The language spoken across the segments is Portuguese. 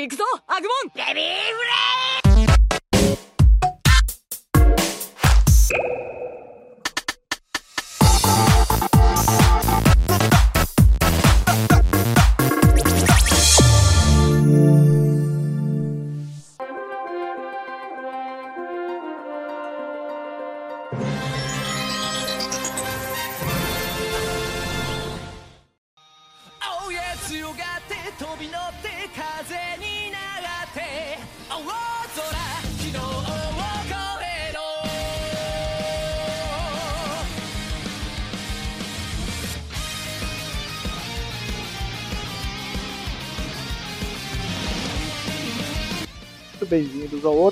行くぞアグモン！ベビーフレ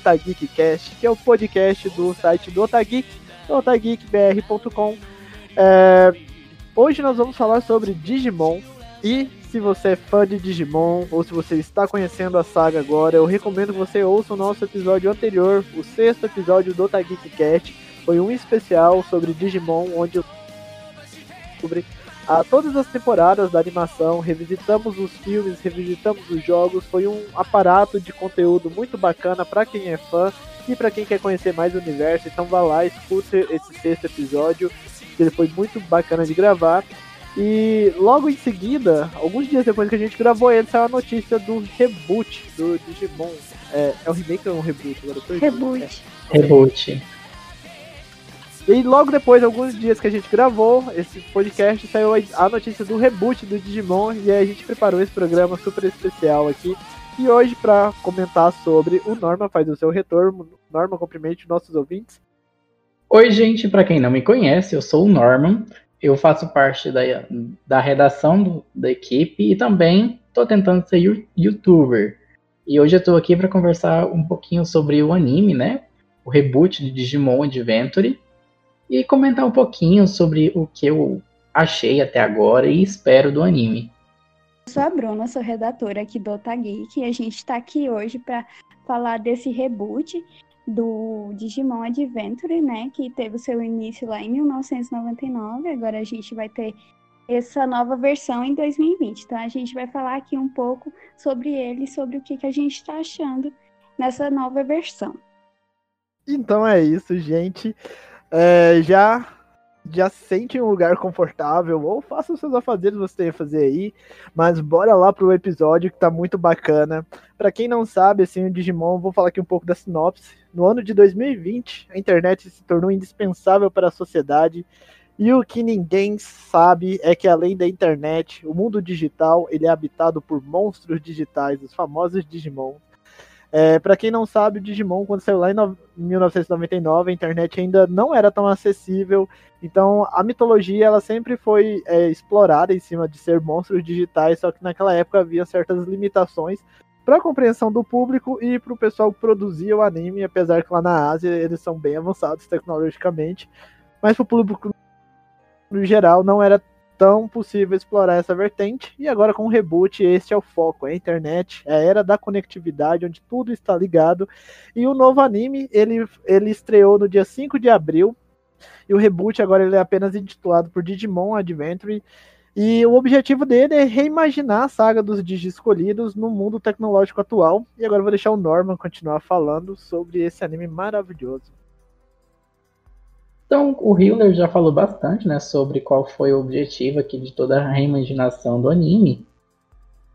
bem-vindos ao Otageek Cast, que é o podcast do site do Otageek, otageekbr.com. É, hoje nós vamos falar sobre Digimon e se você é fã de Digimon ou se você está conhecendo a saga agora, eu recomendo que você ouça o nosso episódio anterior, o sexto episódio do Otageek Cast. Foi um especial sobre Digimon, onde eu sobre a todas as temporadas da animação, revisitamos os filmes, revisitamos os jogos, foi um aparato de conteúdo muito bacana para quem é fã e para quem quer conhecer mais o universo. Então vá lá, escute esse sexto episódio, que ele foi muito bacana de gravar. E logo em seguida, alguns dias depois que a gente gravou ele, saiu a notícia do reboot do Digimon. É, é um remake ou é um reboot? Agora eu tô Reboot. Reboot. E logo depois, alguns dias que a gente gravou esse podcast, saiu a notícia do reboot do Digimon e aí a gente preparou esse programa super especial aqui. E hoje, para comentar sobre o Norma faz o seu retorno, Norma, cumprimente nossos ouvintes. Oi, gente, para quem não me conhece, eu sou o Norman. Eu faço parte da, da redação do, da equipe e também estou tentando ser youtuber. E hoje eu estou aqui para conversar um pouquinho sobre o anime, né? O reboot de Digimon Adventure. E comentar um pouquinho sobre o que eu achei até agora e espero do anime. Eu sou a Bruna, sou redatora aqui do Otageek e a gente está aqui hoje para falar desse reboot do Digimon Adventure, né, que teve o seu início lá em 1999, agora a gente vai ter essa nova versão em 2020. Então a gente vai falar aqui um pouco sobre ele, sobre o que, que a gente está achando nessa nova versão. Então é isso, gente. É, já já sente um lugar confortável ou faça os seus afazeres você tem a fazer aí, mas bora lá pro episódio que tá muito bacana. Pra quem não sabe, assim, o Digimon, vou falar aqui um pouco da sinopse. No ano de 2020, a internet se tornou indispensável para a sociedade. E o que ninguém sabe é que além da internet, o mundo digital ele é habitado por monstros digitais, os famosos Digimon. É, para quem não sabe, o Digimon, quando saiu lá em no- 1999, a internet ainda não era tão acessível. Então, a mitologia ela sempre foi é, explorada em cima de ser monstros digitais, só que naquela época havia certas limitações para compreensão do público e para o pessoal que produzia o anime, apesar que lá na Ásia eles são bem avançados tecnologicamente, mas para o público no geral não era tão possível explorar essa vertente. E agora com o reboot, este é o foco, é a internet, é a era da conectividade, onde tudo está ligado. E o novo anime, ele, ele estreou no dia 5 de abril. E o reboot agora ele é apenas intitulado por Digimon Adventure. E o objetivo dele é reimaginar a saga dos Digi escolhidos no mundo tecnológico atual. E agora eu vou deixar o Norman continuar falando sobre esse anime maravilhoso. Então, o Hiller já falou bastante, né, sobre qual foi o objetivo aqui de toda a reimaginação do anime.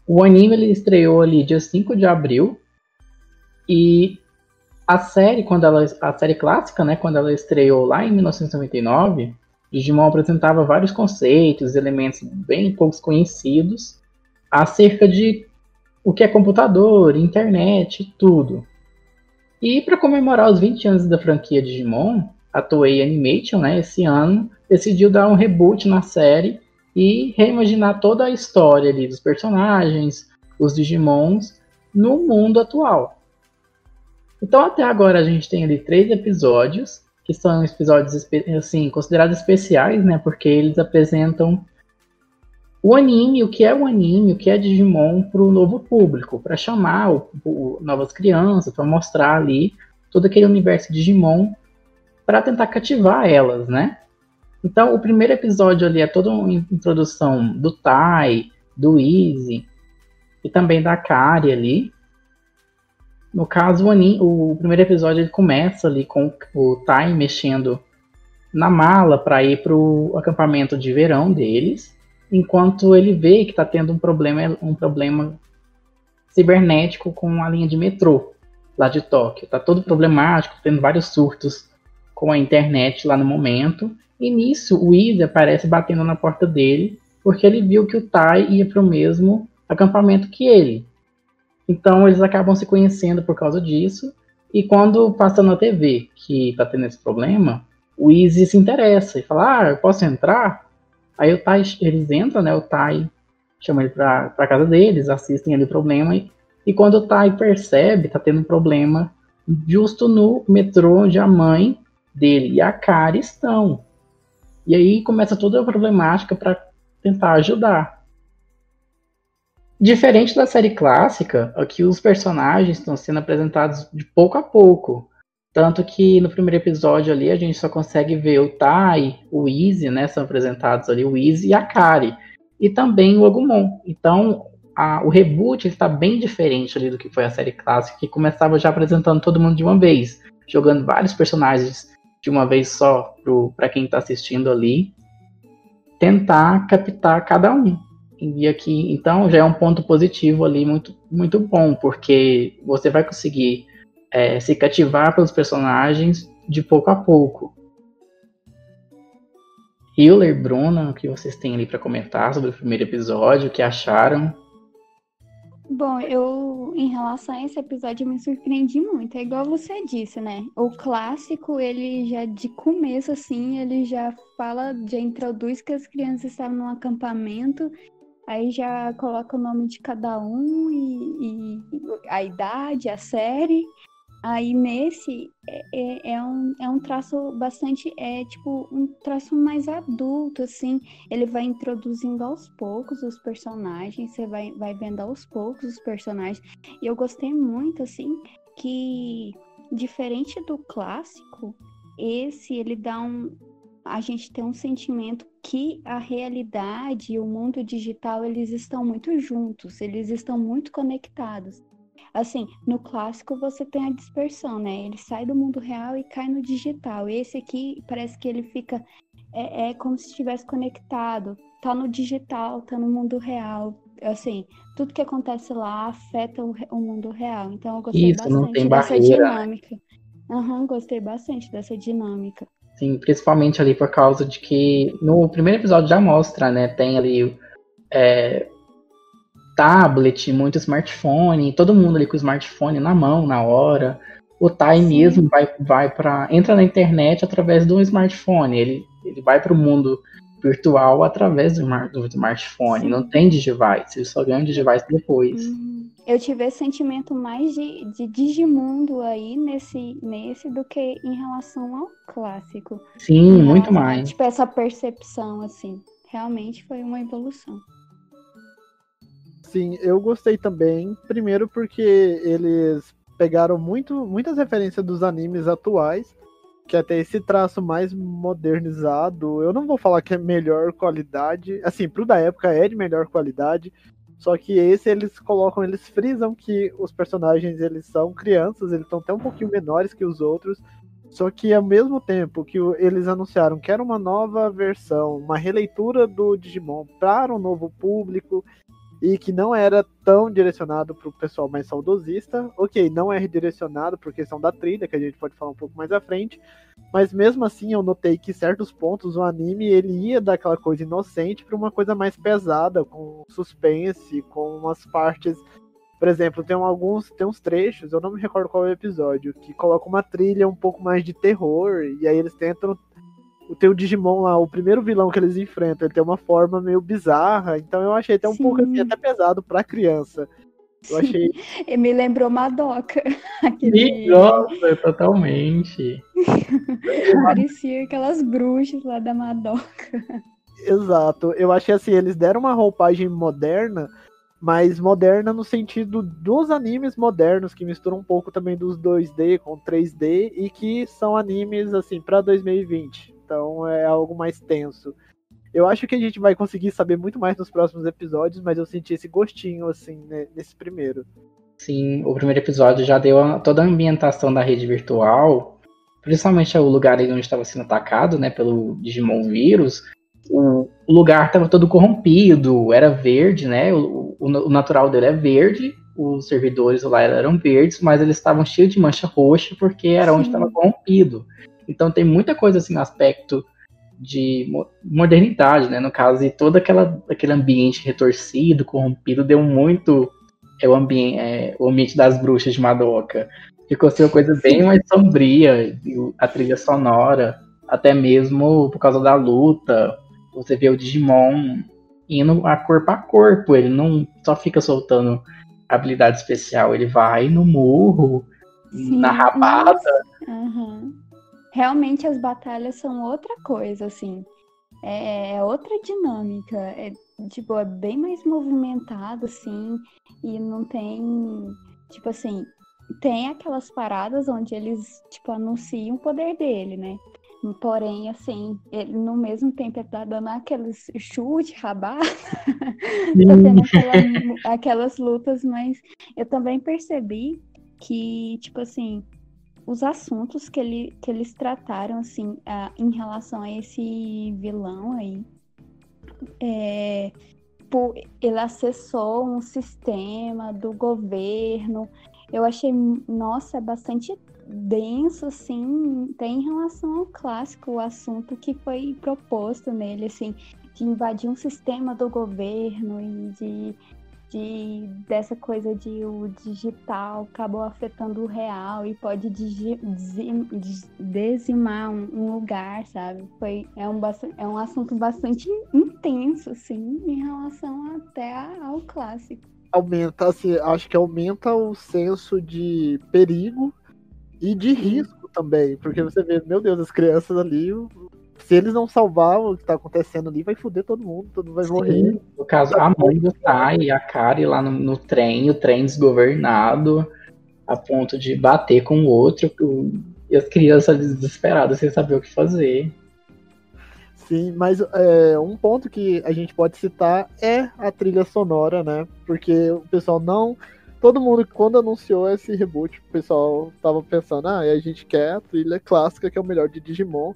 O anime ele estreou ali dia 5 de abril e a série, quando ela, a série clássica, né, quando ela estreou lá em 1999, Digimon apresentava vários conceitos, elementos bem poucos conhecidos acerca de o que é computador, internet, tudo. E para comemorar os 20 anos da franquia Digimon, a Toei Animation, né, esse ano, decidiu dar um reboot na série e reimaginar toda a história ali dos personagens, os Digimons, no mundo atual. Então até agora a gente tem ali três episódios, que são episódios assim, considerados especiais, né, porque eles apresentam o anime, o que é o anime, o que é Digimon para o novo público, para chamar o, o, novas crianças, para mostrar ali todo aquele universo Digimon para tentar cativar elas, né? Então, o primeiro episódio ali é toda uma introdução do Tai, do Easy e também da Kari ali. No caso, o, anime, o primeiro episódio ele começa ali com o Tai mexendo na mala para ir pro acampamento de verão deles, enquanto ele vê que está tendo um problema, um problema cibernético com a linha de metrô lá de Tóquio. Tá todo problemático, tendo vários surtos com a internet lá no momento. E nisso o Izzy aparece batendo na porta dele, porque ele viu que o Tai ia para o mesmo acampamento que ele. Então eles acabam se conhecendo por causa disso. E quando passa na TV que tá tendo esse problema, o Izzy se interessa e fala: Ah, eu posso entrar? Aí o Tai, eles entram, né? O Tai chama ele pra, pra casa deles, assistem ali o problema. E, e quando o Tai percebe, tá tendo um problema justo no metrô onde a mãe dele e a Kari estão. E aí começa toda a problemática para tentar ajudar. Diferente da série clássica, aqui os personagens estão sendo apresentados de pouco a pouco. Tanto que no primeiro episódio ali a gente só consegue ver o Tai, o Easy, né? São apresentados ali o Easy e a Kari. E também o Agumon. Então a, o reboot está bem diferente ali do que foi a série clássica, que começava já apresentando todo mundo de uma vez, jogando vários personagens de uma vez só para quem está assistindo ali, tentar captar cada um. E aqui, então, já é um ponto positivo ali muito, muito bom, porque você vai conseguir é, se cativar pelos personagens de pouco a pouco. Hiller, Bruna, o que vocês têm ali para comentar sobre o primeiro episódio, o que acharam? Bom, eu, em relação a esse episódio, me surpreendi muito. É igual você disse, né? O clássico, ele já de começo, assim, ele já fala, já introduz que as crianças estavam num acampamento Aí já coloca o nome de cada um e, e a idade, a série. Aí nesse é, é, é, um, é um traço bastante, é tipo um traço mais adulto, assim. Ele vai introduzindo aos poucos os personagens, você vai, vai vendo aos poucos os personagens. E eu gostei muito, assim, que diferente do clássico, esse ele dá um, a gente tem um sentimento que a realidade e o mundo digital eles estão muito juntos, eles estão muito conectados. Assim, no clássico você tem a dispersão, né? Ele sai do mundo real e cai no digital. Esse aqui parece que ele fica é, é como se estivesse conectado. Tá no digital, tá no mundo real. Assim, tudo que acontece lá afeta o, o mundo real. Então eu gostei Isso, bastante dessa dinâmica. Uhum, gostei bastante dessa dinâmica. Sim, principalmente ali por causa de que no primeiro episódio já mostra, né? Tem ali é, tablet, muito smartphone, todo mundo ali com o smartphone na mão na hora. O Tai mesmo vai, vai para entra na internet através do smartphone. Ele, ele vai para o mundo virtual através do, do smartphone. Sim. Não tem Digivice, ele só ganha o Digivice depois. Uhum. Eu tive esse sentimento mais de, de Digimundo aí nesse, nesse do que em relação ao clássico. Sim, muito mais. Tipo, essa percepção, assim. Realmente foi uma evolução. Sim, eu gostei também. Primeiro porque eles pegaram muito, muitas referências dos animes atuais que até esse traço mais modernizado, eu não vou falar que é melhor qualidade, assim, pro da época é de melhor qualidade, só que esse eles colocam, eles frisam que os personagens eles são crianças, eles estão até um pouquinho menores que os outros, só que ao mesmo tempo que eles anunciaram que era uma nova versão, uma releitura do Digimon para um novo público, e que não era tão direcionado para o pessoal mais saudosista. Ok, não é redirecionado por questão da trilha, que a gente pode falar um pouco mais à frente, mas mesmo assim eu notei que certos pontos o anime ele ia daquela coisa inocente para uma coisa mais pesada, com suspense, com umas partes por exemplo, tem alguns, tem uns trechos, eu não me recordo qual é o episódio, que coloca uma trilha um pouco mais de terror, e aí eles tentam tem o Digimon lá, o primeiro vilão que eles enfrentam, ele tem uma forma meio bizarra, então eu achei até um Sim. pouco assim, até pesado pra criança. Eu achei. me lembrou Madoka. Aquele... Nossa, totalmente. Parecia aquelas bruxas lá da Madoka. Exato. Eu achei assim, eles deram uma roupagem moderna, mas moderna no sentido dos animes modernos, que misturam um pouco também dos 2D com 3D e que são animes assim para 2020 então é algo mais tenso. Eu acho que a gente vai conseguir saber muito mais nos próximos episódios, mas eu senti esse gostinho, assim, né, nesse primeiro. Sim, o primeiro episódio já deu toda a ambientação da rede virtual, principalmente o lugar onde estava sendo atacado, né, pelo Digimon vírus. O lugar estava todo corrompido, era verde, né? O, o- o natural dele é verde, os servidores lá eram verdes, mas eles estavam cheios de mancha roxa porque era onde Sim. estava corrompido. Então tem muita coisa assim no aspecto de mo- modernidade, né? No caso, e todo aquela, aquele ambiente retorcido, corrompido, deu muito é, o, ambiente, é, o ambiente das bruxas de Madoka. Ficou assim, uma coisa bem mais sombria, a trilha sonora, até mesmo por causa da luta. Você vê o Digimon indo a corpo a corpo, ele não só fica soltando habilidade especial, ele vai no murro, Sim, na rabada. aham. Realmente as batalhas são outra coisa, assim. É, é outra dinâmica. É, tipo, é bem mais movimentado, assim, e não tem. Tipo assim, tem aquelas paradas onde eles, tipo, anunciam o poder dele, né? Porém, assim, ele no mesmo tempo ele tá dando aqueles chute, rabada, tá tendo aquela- aquelas lutas, mas eu também percebi que, tipo assim, os assuntos que, ele, que eles trataram, assim, ah, em relação a esse vilão aí, é, pô, ele acessou um sistema do governo. Eu achei, nossa, é bastante denso, assim, até em relação ao clássico, o assunto que foi proposto nele, assim, de invadir um sistema do governo e de, de dessa coisa de o digital acabou afetando o real e pode dizimar um, um lugar, sabe? Foi, é, um, é um assunto bastante intenso, assim, em relação até ao clássico. Aumenta, assim, acho que aumenta o senso de perigo e de risco também. Porque você vê, meu Deus, as crianças ali, se eles não salvar o que tá acontecendo ali, vai foder todo mundo, todo mundo vai morrer. Sim, no caso, a mãe do Tai e a Kari lá no, no trem, o trem desgovernado, a ponto de bater com o outro, e as crianças desesperadas sem saber o que fazer. Sim, mas é, um ponto que a gente pode citar é a trilha sonora, né? Porque o pessoal não. Todo mundo, quando anunciou esse reboot, o pessoal tava pensando, ah, a gente quer a trilha clássica, que é o melhor de Digimon.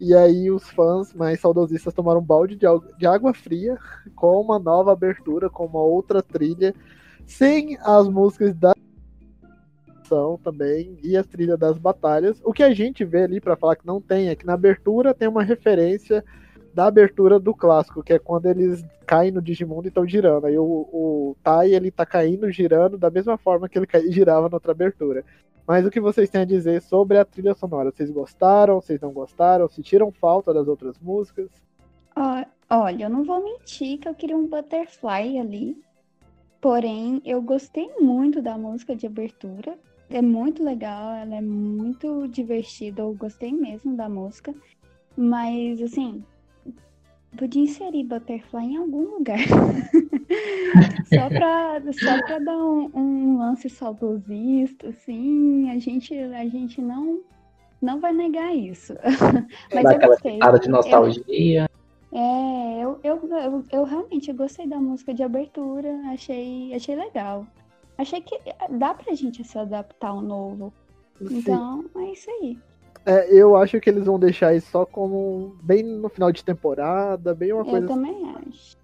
E aí os fãs mais saudosistas tomaram um balde de, água fria com uma nova abertura, com uma outra trilha, sem as músicas da também e a trilha das batalhas. O que a gente vê ali para falar que não tem é que na abertura tem uma referência da abertura do clássico, que é quando eles caem no Digimundo e estão girando. Aí o, o Tai ele tá caindo, girando da mesma forma que ele cai- girava na outra abertura. Mas o que vocês têm a dizer sobre a trilha sonora? Vocês gostaram? Vocês não gostaram? Sentiram falta das outras músicas? Olha, eu não vou mentir que eu queria um butterfly ali. Porém, eu gostei muito da música de abertura. É muito legal, ela é muito divertida. Eu gostei mesmo da música. Mas, assim, podia inserir butterfly em algum lugar. só, pra, só pra dar um, um lance saudosista, assim. A gente, a gente não, não vai negar isso. Mas Dá eu gostei. de Eu- nostalgia. é, eu, eu, eu, eu realmente gostei da música de abertura, achei, achei legal. Achei que dá pra gente se adaptar ao novo. Sim. Então, é isso aí. É, eu acho que eles vão deixar isso só como bem no final de temporada, bem uma Eu coisa também acho.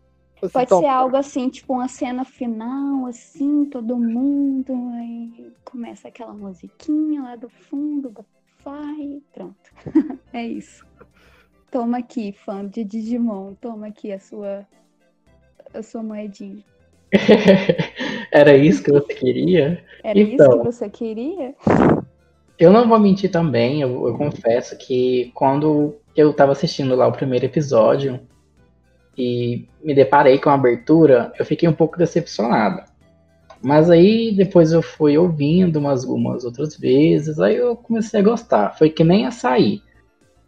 assim, Pode top. ser algo assim, tipo uma cena final, assim, todo mundo, aí começa aquela musiquinha lá do fundo, Butterfly, pronto. é isso. Toma aqui, fã de Digimon, toma aqui a sua, a sua moedinha. Era isso que você queria? Era isso Então. que você queria? Eu não vou mentir também, eu, eu confesso que quando eu tava assistindo lá o primeiro episódio e me deparei com a abertura, eu fiquei um pouco decepcionada. Mas aí depois eu fui ouvindo umas, umas outras vezes, aí eu comecei a gostar. Foi que nem açaí.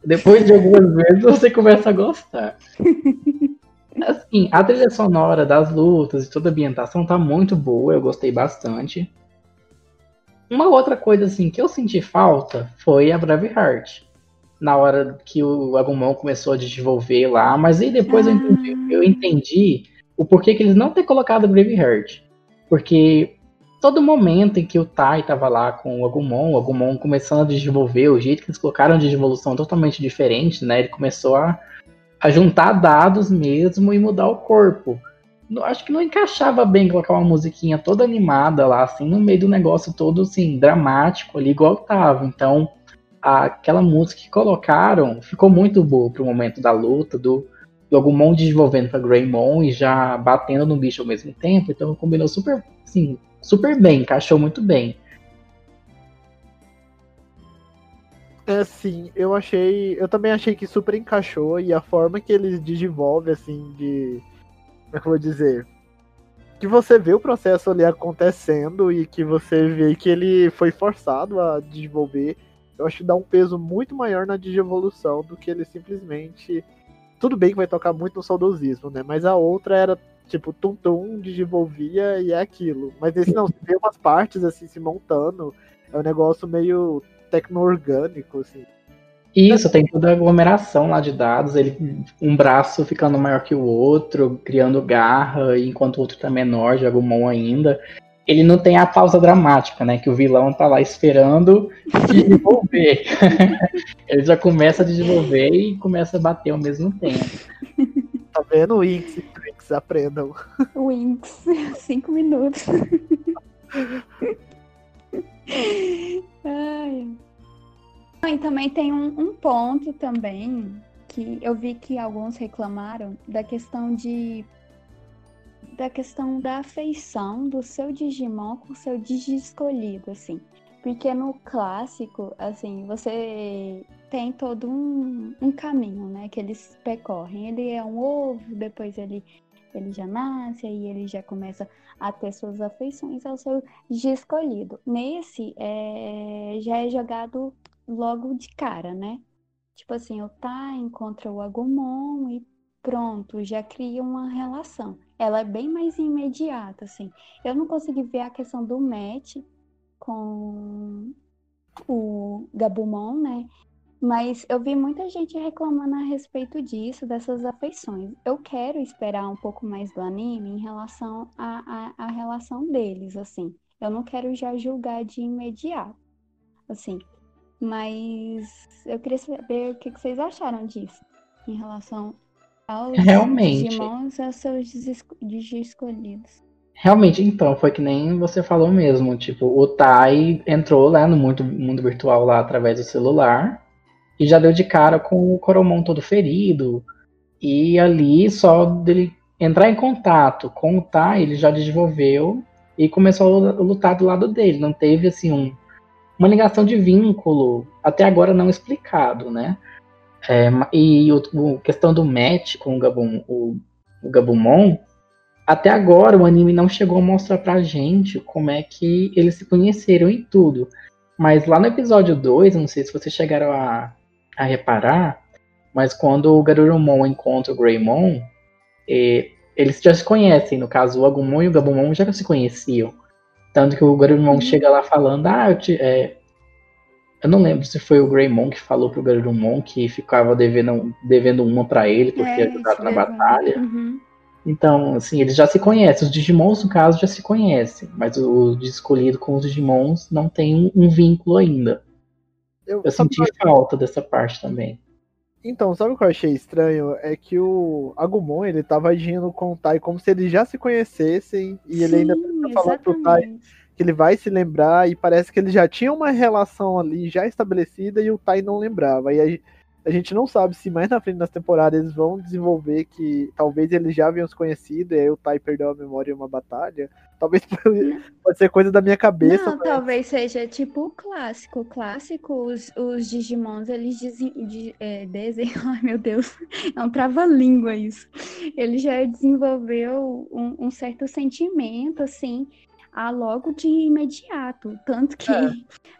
Depois de algumas vezes você começa a gostar. Assim, a trilha sonora das lutas e toda a ambientação tá muito boa, eu gostei bastante. Uma outra coisa assim que eu senti falta foi a Braveheart. Na hora que o Agumon começou a desenvolver lá, mas aí depois eu, entendi, eu entendi o porquê que eles não ter colocado a Braveheart. Porque todo momento em que o Tai tava lá com o Agumon, o Agumon começando a desenvolver, o jeito que eles colocaram de evolução totalmente diferente, né? Ele começou a, a juntar dados mesmo e mudar o corpo. Acho que não encaixava bem colocar uma musiquinha toda animada lá, assim, no meio do negócio todo, assim, dramático ali, igual tava. Então, aquela música que colocaram ficou muito boa pro momento da luta, do, Agumon desenvolvendo pra Greymon e já batendo no bicho ao mesmo tempo. Então, combinou super, assim, super bem, encaixou muito bem. Assim, eu achei. Eu também achei que super encaixou e a forma que eles desenvolvem, assim, de. Como eu vou dizer? Que você vê o processo ali acontecendo e que você vê que ele foi forçado a desenvolver. Eu acho que dá um peso muito maior na digievolução do que ele simplesmente. Tudo bem que vai tocar muito no saudosismo, né? Mas a outra era tipo, tum-tum, desenvolvia e é aquilo. Mas esse não, você vê umas partes assim se montando. É um negócio meio tecno-orgânico, assim. Isso, tem toda a aglomeração lá de dados, ele um braço ficando maior que o outro, criando garra, enquanto o outro tá menor, de Agumon ainda. Ele não tem a pausa dramática, né? Que o vilão tá lá esperando desenvolver. ele já começa a desenvolver e começa a bater ao mesmo tempo. Tá vendo? Winx e Trix, aprendam. Winx, cinco minutos. Ai. E também tem um, um ponto também que eu vi que alguns reclamaram da questão de da questão da afeição do seu Digimon com o seu Digi escolhido, assim. Porque no clássico, assim, você tem todo um, um caminho, né, que eles percorrem. Ele é um ovo, depois ele, ele já nasce, aí ele já começa a ter suas afeições ao seu Digi escolhido. Nesse, é, já é jogado logo de cara, né? Tipo assim, o Tai encontra o Agumon e pronto, já cria uma relação. Ela é bem mais imediata, assim. Eu não consegui ver a questão do match com o Gabumon, né? Mas eu vi muita gente reclamando a respeito disso, dessas afeições. Eu quero esperar um pouco mais do anime em relação à, à, à relação deles, assim. Eu não quero já julgar de imediato, assim. Mas eu queria saber o que vocês acharam disso, em relação aos Realmente. Digimons e aos seus escolhidos. Realmente, então, foi que nem você falou mesmo. Tipo, o Tai entrou lá no mundo, mundo virtual lá através do celular e já deu de cara com o Coromon todo ferido. E ali, só dele entrar em contato com o Tai, ele já desenvolveu e começou a lutar do lado dele. Não teve, assim, um, uma ligação de vínculo, até agora não explicado, né? É, e o, questão do match com o, Gabum, o, o Gabumon, até agora o anime não chegou a mostrar pra gente como é que eles se conheceram em tudo. Mas lá no episódio 2, não sei se vocês chegaram a, a reparar, mas quando o Garurumon encontra o Greymon, eh, eles já se conhecem. No caso, o Agumon e o Gabumon já se conheciam. Tanto que o Garurumon Uhum. chega lá falando, ah, eu te, é, eu não lembro se foi o Greymon que falou pro Garurumon que ficava devendo, devendo uma pra ele por ter É, ajudado na mesmo. batalha. Uhum. Então, assim, eles já se conhecem. Os Digimons, no caso, já se conhecem. Mas o de escolhido com os Digimons não tem um, um vínculo ainda. Eu sabe senti falta dessa parte também. Então, sabe o que eu achei estranho? É que o Agumon, ele tava agindo com o Tai como se eles já se conhecessem e ele ainda Sim, falando pro Tai que ele vai se lembrar e parece que ele já tinha uma relação ali já estabelecida e o Tai não lembrava. E a, a gente não sabe se mais na frente das temporadas eles vão desenvolver que talvez eles já haviam se conhecido e aí o Tai perdeu a memória em uma batalha. Talvez pode ser coisa da minha cabeça. Não, talvez seja tipo o clássico. O clássico, os, os Digimons, eles dizem. De, é, desen- Ai, meu Deus, é um trava-língua isso. Ele já desenvolveu um, um certo sentimento, assim, a logo de imediato. Tanto que É.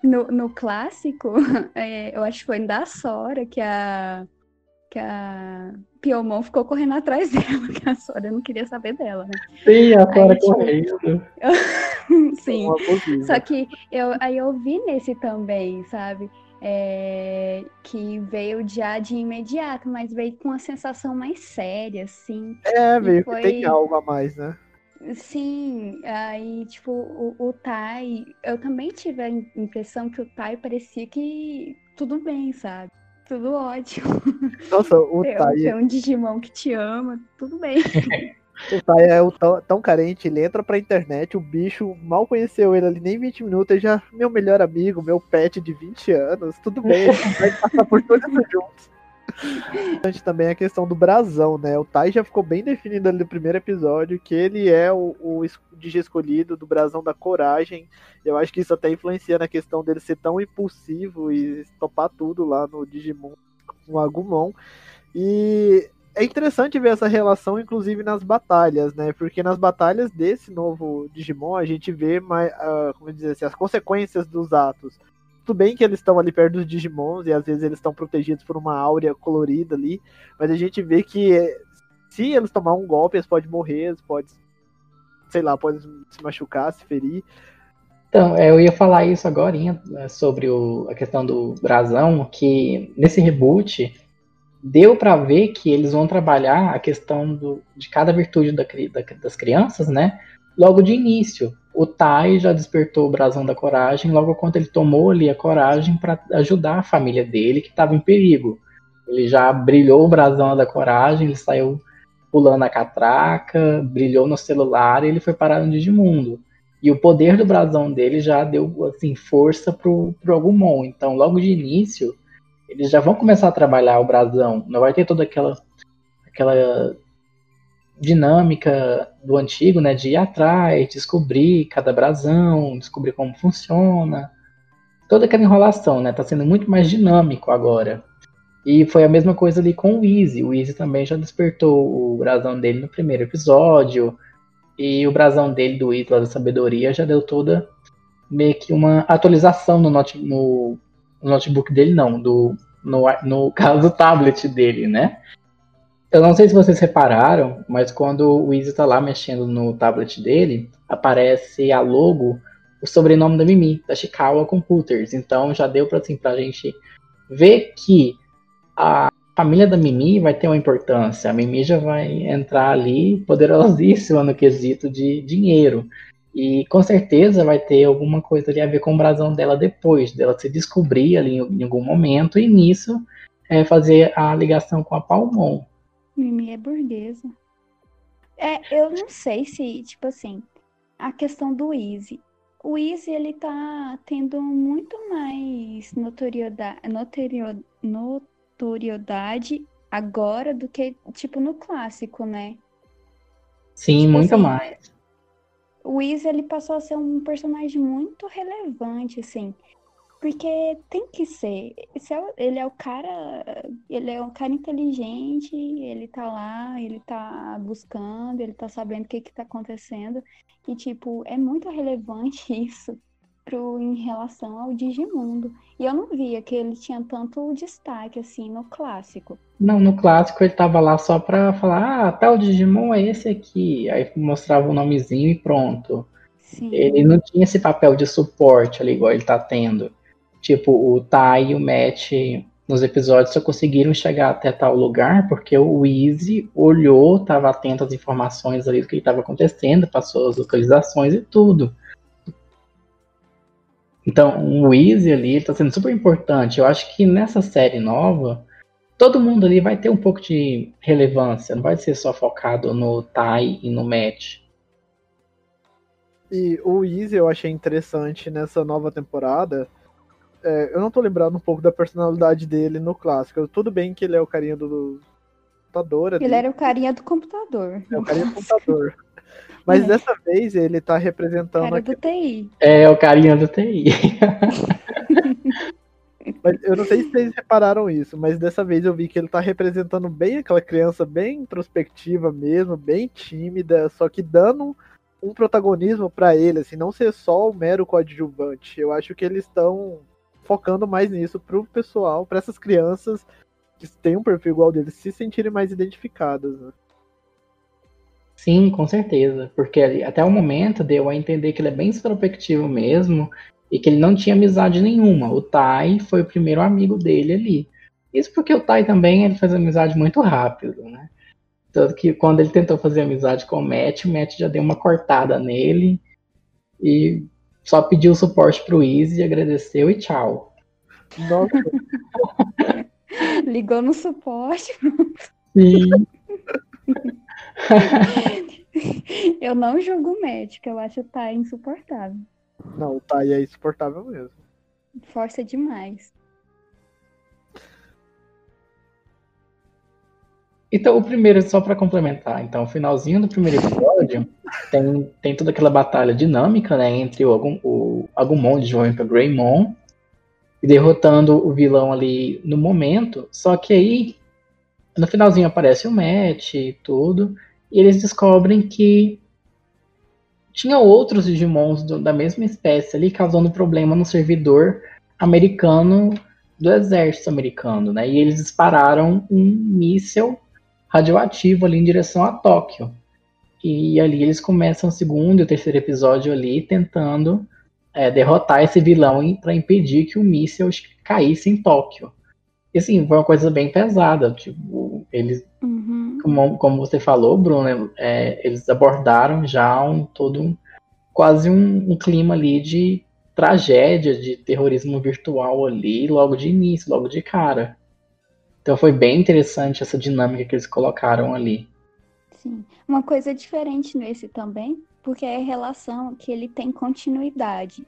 no, no clássico, é, eu acho que foi da Sora que a. Que a Piomon ficou correndo atrás dela, que a Sora não queria saber dela, né? Sim, a Clara tipo, correndo. Sim. um abusivo. Só que eu, aí eu vi nesse também, sabe? É, que veio já de imediato, mas veio com uma sensação mais séria, assim. É, veio foi- que tem algo a mais, né? Sim, aí, tipo, o, o Tai, eu também tive a impressão que o Tai parecia que tudo bem, sabe? Tudo ótimo. Nossa, o Tai, tem um Digimon que te ama, tudo bem. o Tai é o tão, tão carente, ele entra pra internet, o bicho mal conheceu ele ali nem 20 minutos, ele já, meu melhor amigo, meu pet de 20 anos, tudo bem, a gente vai passar por tudo isso juntos. Também a questão do brasão, né? O Tai já ficou bem definido ali no primeiro episódio que ele é o, o Digi escolhido do brasão da coragem. Eu acho que isso até influencia na questão dele ser tão impulsivo e topar tudo lá no Digimon, no Agumon. E é interessante ver essa relação, inclusive nas batalhas, né? Porque nas batalhas desse novo Digimon a gente vê mais, ah, como dizer assim, as consequências dos atos. Tudo bem que eles estão ali perto dos Digimons e às vezes eles estão protegidos por uma áurea colorida ali, mas a gente vê que eh, se eles tomar um golpe, eles podem morrer, eles podem, sei lá, podem se machucar, se ferir. Então, é, eu ia falar isso agora sobre o- a questão do brasão, que nesse reboot deu pra ver que eles vão trabalhar a questão do- de cada virtude da da- das crianças, né? Logo de início. O Tai já despertou o brasão da coragem logo quando ele tomou ali a coragem para ajudar a família dele que estava em perigo. Ele já brilhou o brasão da coragem, ele saiu pulando a catraca, brilhou no celular e ele foi parar no Digimundo. E o poder do brasão dele já deu assim força pro, pro Agumon. Então, logo de início, eles já vão começar a trabalhar o brasão. Não vai ter toda aquela aquela dinâmica do antigo, né, de ir atrás, descobrir cada brasão, descobrir como funciona. Toda aquela enrolação, né, tá sendo muito mais dinâmico agora. E foi a mesma coisa ali com o Easy. O Easy também já despertou o brasão dele no primeiro episódio. E o brasão dele do Isla da Sabedoria já deu toda meio que uma atualização no, note, no, no notebook dele, não, do, no, no caso do tablet dele, né? Eu não sei se vocês repararam, mas quando o Easy tá lá mexendo no tablet dele, aparece a logo, o sobrenome da Mimi, da Chicago Computers. Então já deu pra, assim, pra gente ver que a família da Mimi vai ter uma importância. A Mimi já vai entrar ali poderosíssima no quesito de dinheiro. E com certeza vai ter alguma coisa ali a ver com o brasão dela depois, dela se descobrir ali em, em algum momento e nisso é, fazer a ligação com a Palmon. Mimi é burguesa. É, eu não sei se, tipo assim, a questão do Easy. O Easy, ele tá tendo muito mais notoriedade, notorio, notoriedade agora do que, tipo, no clássico, né? Sim, Tipo muito assim, mais. O Easy, ele passou a ser um personagem muito relevante, assim. Porque tem que ser. É o- ele é o cara. Ele é um cara inteligente, ele tá lá, ele tá buscando, ele tá sabendo o que que tá acontecendo. E, tipo, é muito relevante isso pro, em relação ao Digimundo. E eu não via que ele tinha tanto destaque, assim, no clássico. Não, no clássico ele tava lá só pra falar, ah, tal Digimon é esse aqui. Aí mostrava o nomezinho e pronto. Sim. Ele não tinha esse papel de suporte ali, igual ele tá tendo. Tipo, o Tai e o Matt nos episódios só conseguiram chegar até tal lugar porque o Easy olhou, estava atento às informações ali do que estava acontecendo, passou as localizações e tudo. Então, o Easy ali está sendo super importante. Eu acho que nessa série nova, todo mundo ali vai ter um pouco de relevância, não vai ser só focado no Tai e no Matt. E o Easy eu achei interessante nessa nova temporada. É, eu não tô lembrando um pouco da personalidade dele no clássico. Tudo bem que ele é o carinha do computador. Ele era o carinha do computador. É o carinha do computador. Mas É. dessa vez ele tá representando. cara aqui- do TI. É o carinha do TI. mas eu não sei se vocês repararam isso, mas dessa vez eu vi que ele tá representando bem aquela criança bem introspectiva mesmo, bem tímida, só que dando um protagonismo pra ele, assim, não ser só o mero coadjuvante. Eu acho que eles estão focando mais nisso pro pessoal, pra essas crianças que têm um perfil igual deles se sentirem mais identificadas. Né? Sim, com certeza. Porque até o momento deu a entender que ele é bem introspectivo mesmo e que ele não tinha amizade nenhuma. O Tai foi o primeiro amigo dele ali. Isso porque o Tai também ele faz amizade muito rápido, né? Tanto que quando ele tentou fazer amizade com o Matt, o Matt já deu uma cortada nele e só pediu suporte pro Easy, agradeceu e tchau. Nossa, Ligou no suporte. Sim. Eu não julgo o médico, eu acho o Thay insuportável. não, o Tai é insuportável mesmo. Força demais. Então, o primeiro, só pra complementar, então, o finalzinho do primeiro episódio tem, tem toda aquela batalha dinâmica, né, entre o, Agum, o Agumon de João para Greymon, e derrotando o vilão ali no momento, só que aí, no finalzinho aparece o Matt e tudo, e eles descobrem que tinha outros Digimons do- da mesma espécie ali causando problema no servidor americano do exército americano, né? E eles dispararam um míssil radioativo ali em direção a Tóquio. E ali eles começam o segundo e o terceiro episódio ali tentando é, derrotar esse vilão para impedir que o míssil caísse em Tóquio. E assim, foi uma coisa bem pesada. Tipo, eles Uhum. como, como você falou, Bruno, é, eles abordaram já um todo um- quase um, um clima ali de tragédia, de terrorismo virtual ali, logo de início, logo de cara. Então foi bem interessante essa dinâmica que eles colocaram ali. Sim. Uma coisa diferente nesse também, porque é a relação que ele tem continuidade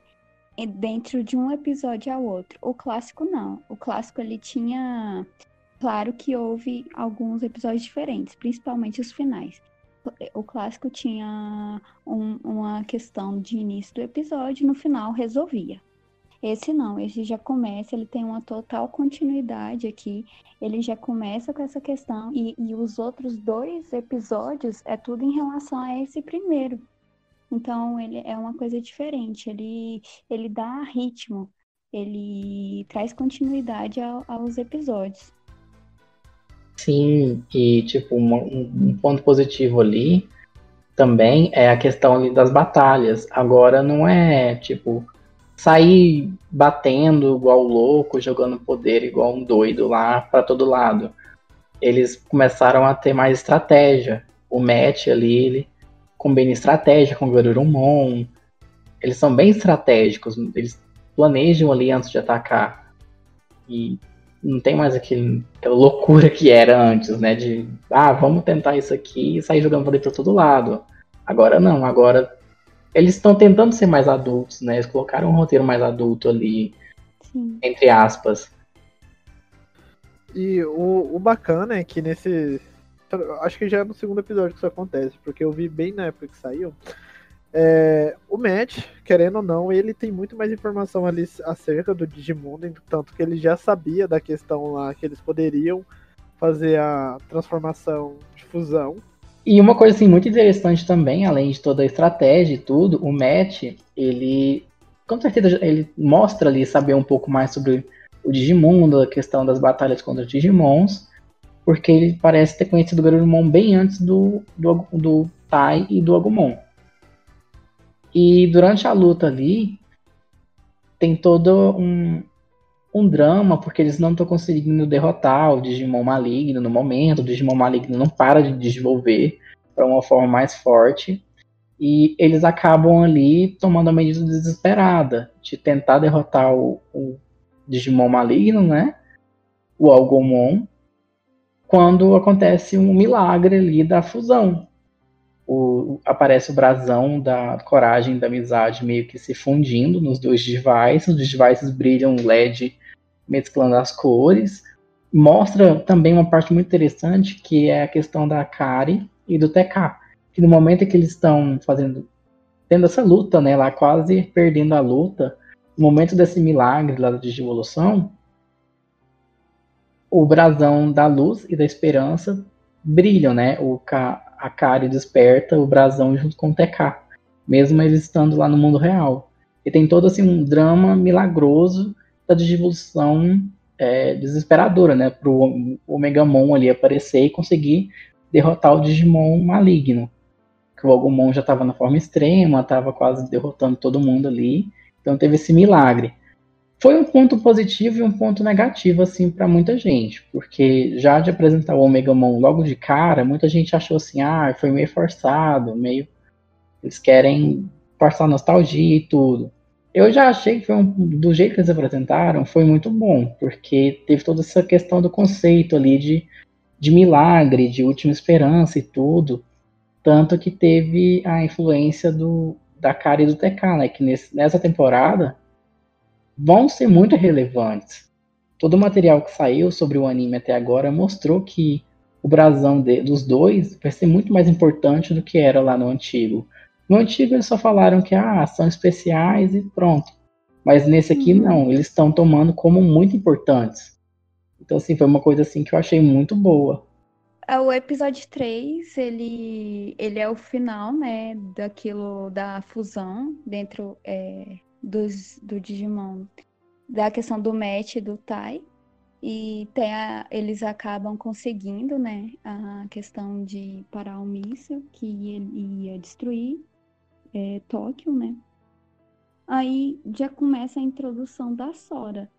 dentro de um episódio ao outro. O clássico não. O clássico ele tinha. Claro que houve alguns episódios diferentes, principalmente os finais. O clássico tinha um- uma questão de início do episódio, no final resolvia. Esse não, esse já começa, ele tem uma total continuidade aqui. Ele já começa com essa questão e, e os outros dois episódios é tudo em relação a esse primeiro. Então ele é uma coisa diferente. Ele ele dá ritmo, ele traz continuidade ao- aos episódios. Sim, e tipo, um, um ponto positivo ali também é a questão ali das batalhas. Agora não é tipo sair batendo igual louco, jogando poder igual um doido lá pra todo lado. Eles começaram a ter mais estratégia. O Matt ali, ele combina estratégia com o Garurumon. Eles são bem estratégicos, eles planejam ali antes de atacar. E não tem mais aquele, aquela loucura que era antes, né? De, ah, vamos tentar isso aqui e sair jogando poder pra todo lado. Agora não, agora eles estão tentando ser mais adultos, né? Eles colocaram um roteiro mais adulto ali, Sim. entre aspas. E o, o bacana é que nesse. Acho que já é no segundo episódio que isso acontece, porque eu vi bem na época que saiu. É, o Matt, querendo ou não, ele tem muito mais informação ali acerca do Digimundo, tanto que ele já sabia da questão lá que eles poderiam fazer a transformação de fusão. E uma coisa assim muito interessante também, além de toda a estratégia e tudo, o Matt, ele com certeza ele mostra ali saber um pouco mais sobre o Digimundo, a questão das batalhas contra os Digimons, porque ele parece ter conhecido o Garurumon bem antes do, do, do Tai e do Agumon. E durante a luta ali, tem todo um, um drama, porque eles não estão conseguindo derrotar o Digimon maligno no momento, o Digimon maligno não para de desenvolver para uma forma mais forte, e eles acabam ali tomando a medida desesperada de tentar derrotar o, o Digimon maligno, né? O Algomon, quando acontece um milagre ali da fusão. O, aparece o brasão da coragem da amizade meio que se fundindo nos dois devices. Os devices brilham LED mesclando as cores. Mostra também uma parte muito interessante que é a questão da Kari e do TK. Que no momento em que eles estão fazendo tendo essa luta, né, lá quase perdendo a luta, no momento desse milagre lá de evolução, o brasão da luz e da esperança brilham, né? O a Kari desperta o brasão junto com o TK, mesmo eles estando lá no mundo real. E tem todo assim um drama milagroso da digivolução é, desesperadora, né? Pro Omegamon ali aparecer e conseguir derrotar o Digimon maligno. Que o Agumon já estava na forma extrema, estava quase derrotando todo mundo ali. Então teve esse milagre. foi um ponto positivo e um ponto negativo, assim, para muita gente. Porque já de apresentar o Omega Mon logo de cara, muita gente achou assim, ah, foi meio forçado, meio. Eles querem forçar nostalgia e tudo. Eu já achei que um, do jeito que eles apresentaram, foi muito bom, porque teve toda essa questão do conceito ali de, de milagre, de última esperança e tudo. Tanto que teve a influência do, da cara e do TK, né? Que nesse, nessa temporada vão ser muito relevantes. Todo o material que saiu sobre o anime até agora mostrou que o brasão de, dos dois vai ser muito mais importante do que era lá no antigo. No antigo eles só falaram que ah, são especiais e pronto. Mas nesse aqui uhum. não, eles estão tomando como muito importantes. Então assim, foi uma coisa assim que eu achei muito boa. É, o episódio 3, ele, ele é o final, né, daquilo da fusão dentro é, dos, do Digimon da questão do match do Tai. E tem a, eles acabam conseguindo, né, a questão de parar o míssil que ele ia destruir é, Tóquio, né? Aí já começa a introdução da Sora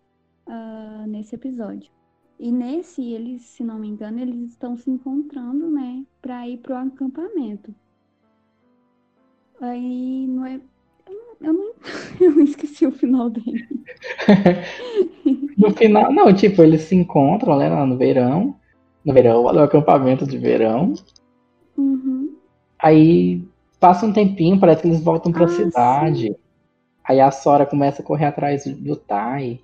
uh, nesse episódio. E nesse, eles, se não me engano, eles estão se encontrando, né, para ir pro acampamento. Aí não é eu não, eu esqueci o final dele. no final, não, tipo, eles se encontram né, lá no verão. No verão, no acampamento de verão. Uhum. Aí passa um tempinho, parece que eles voltam pra ah, cidade. Sim. Aí a Sora começa a correr atrás do Tai.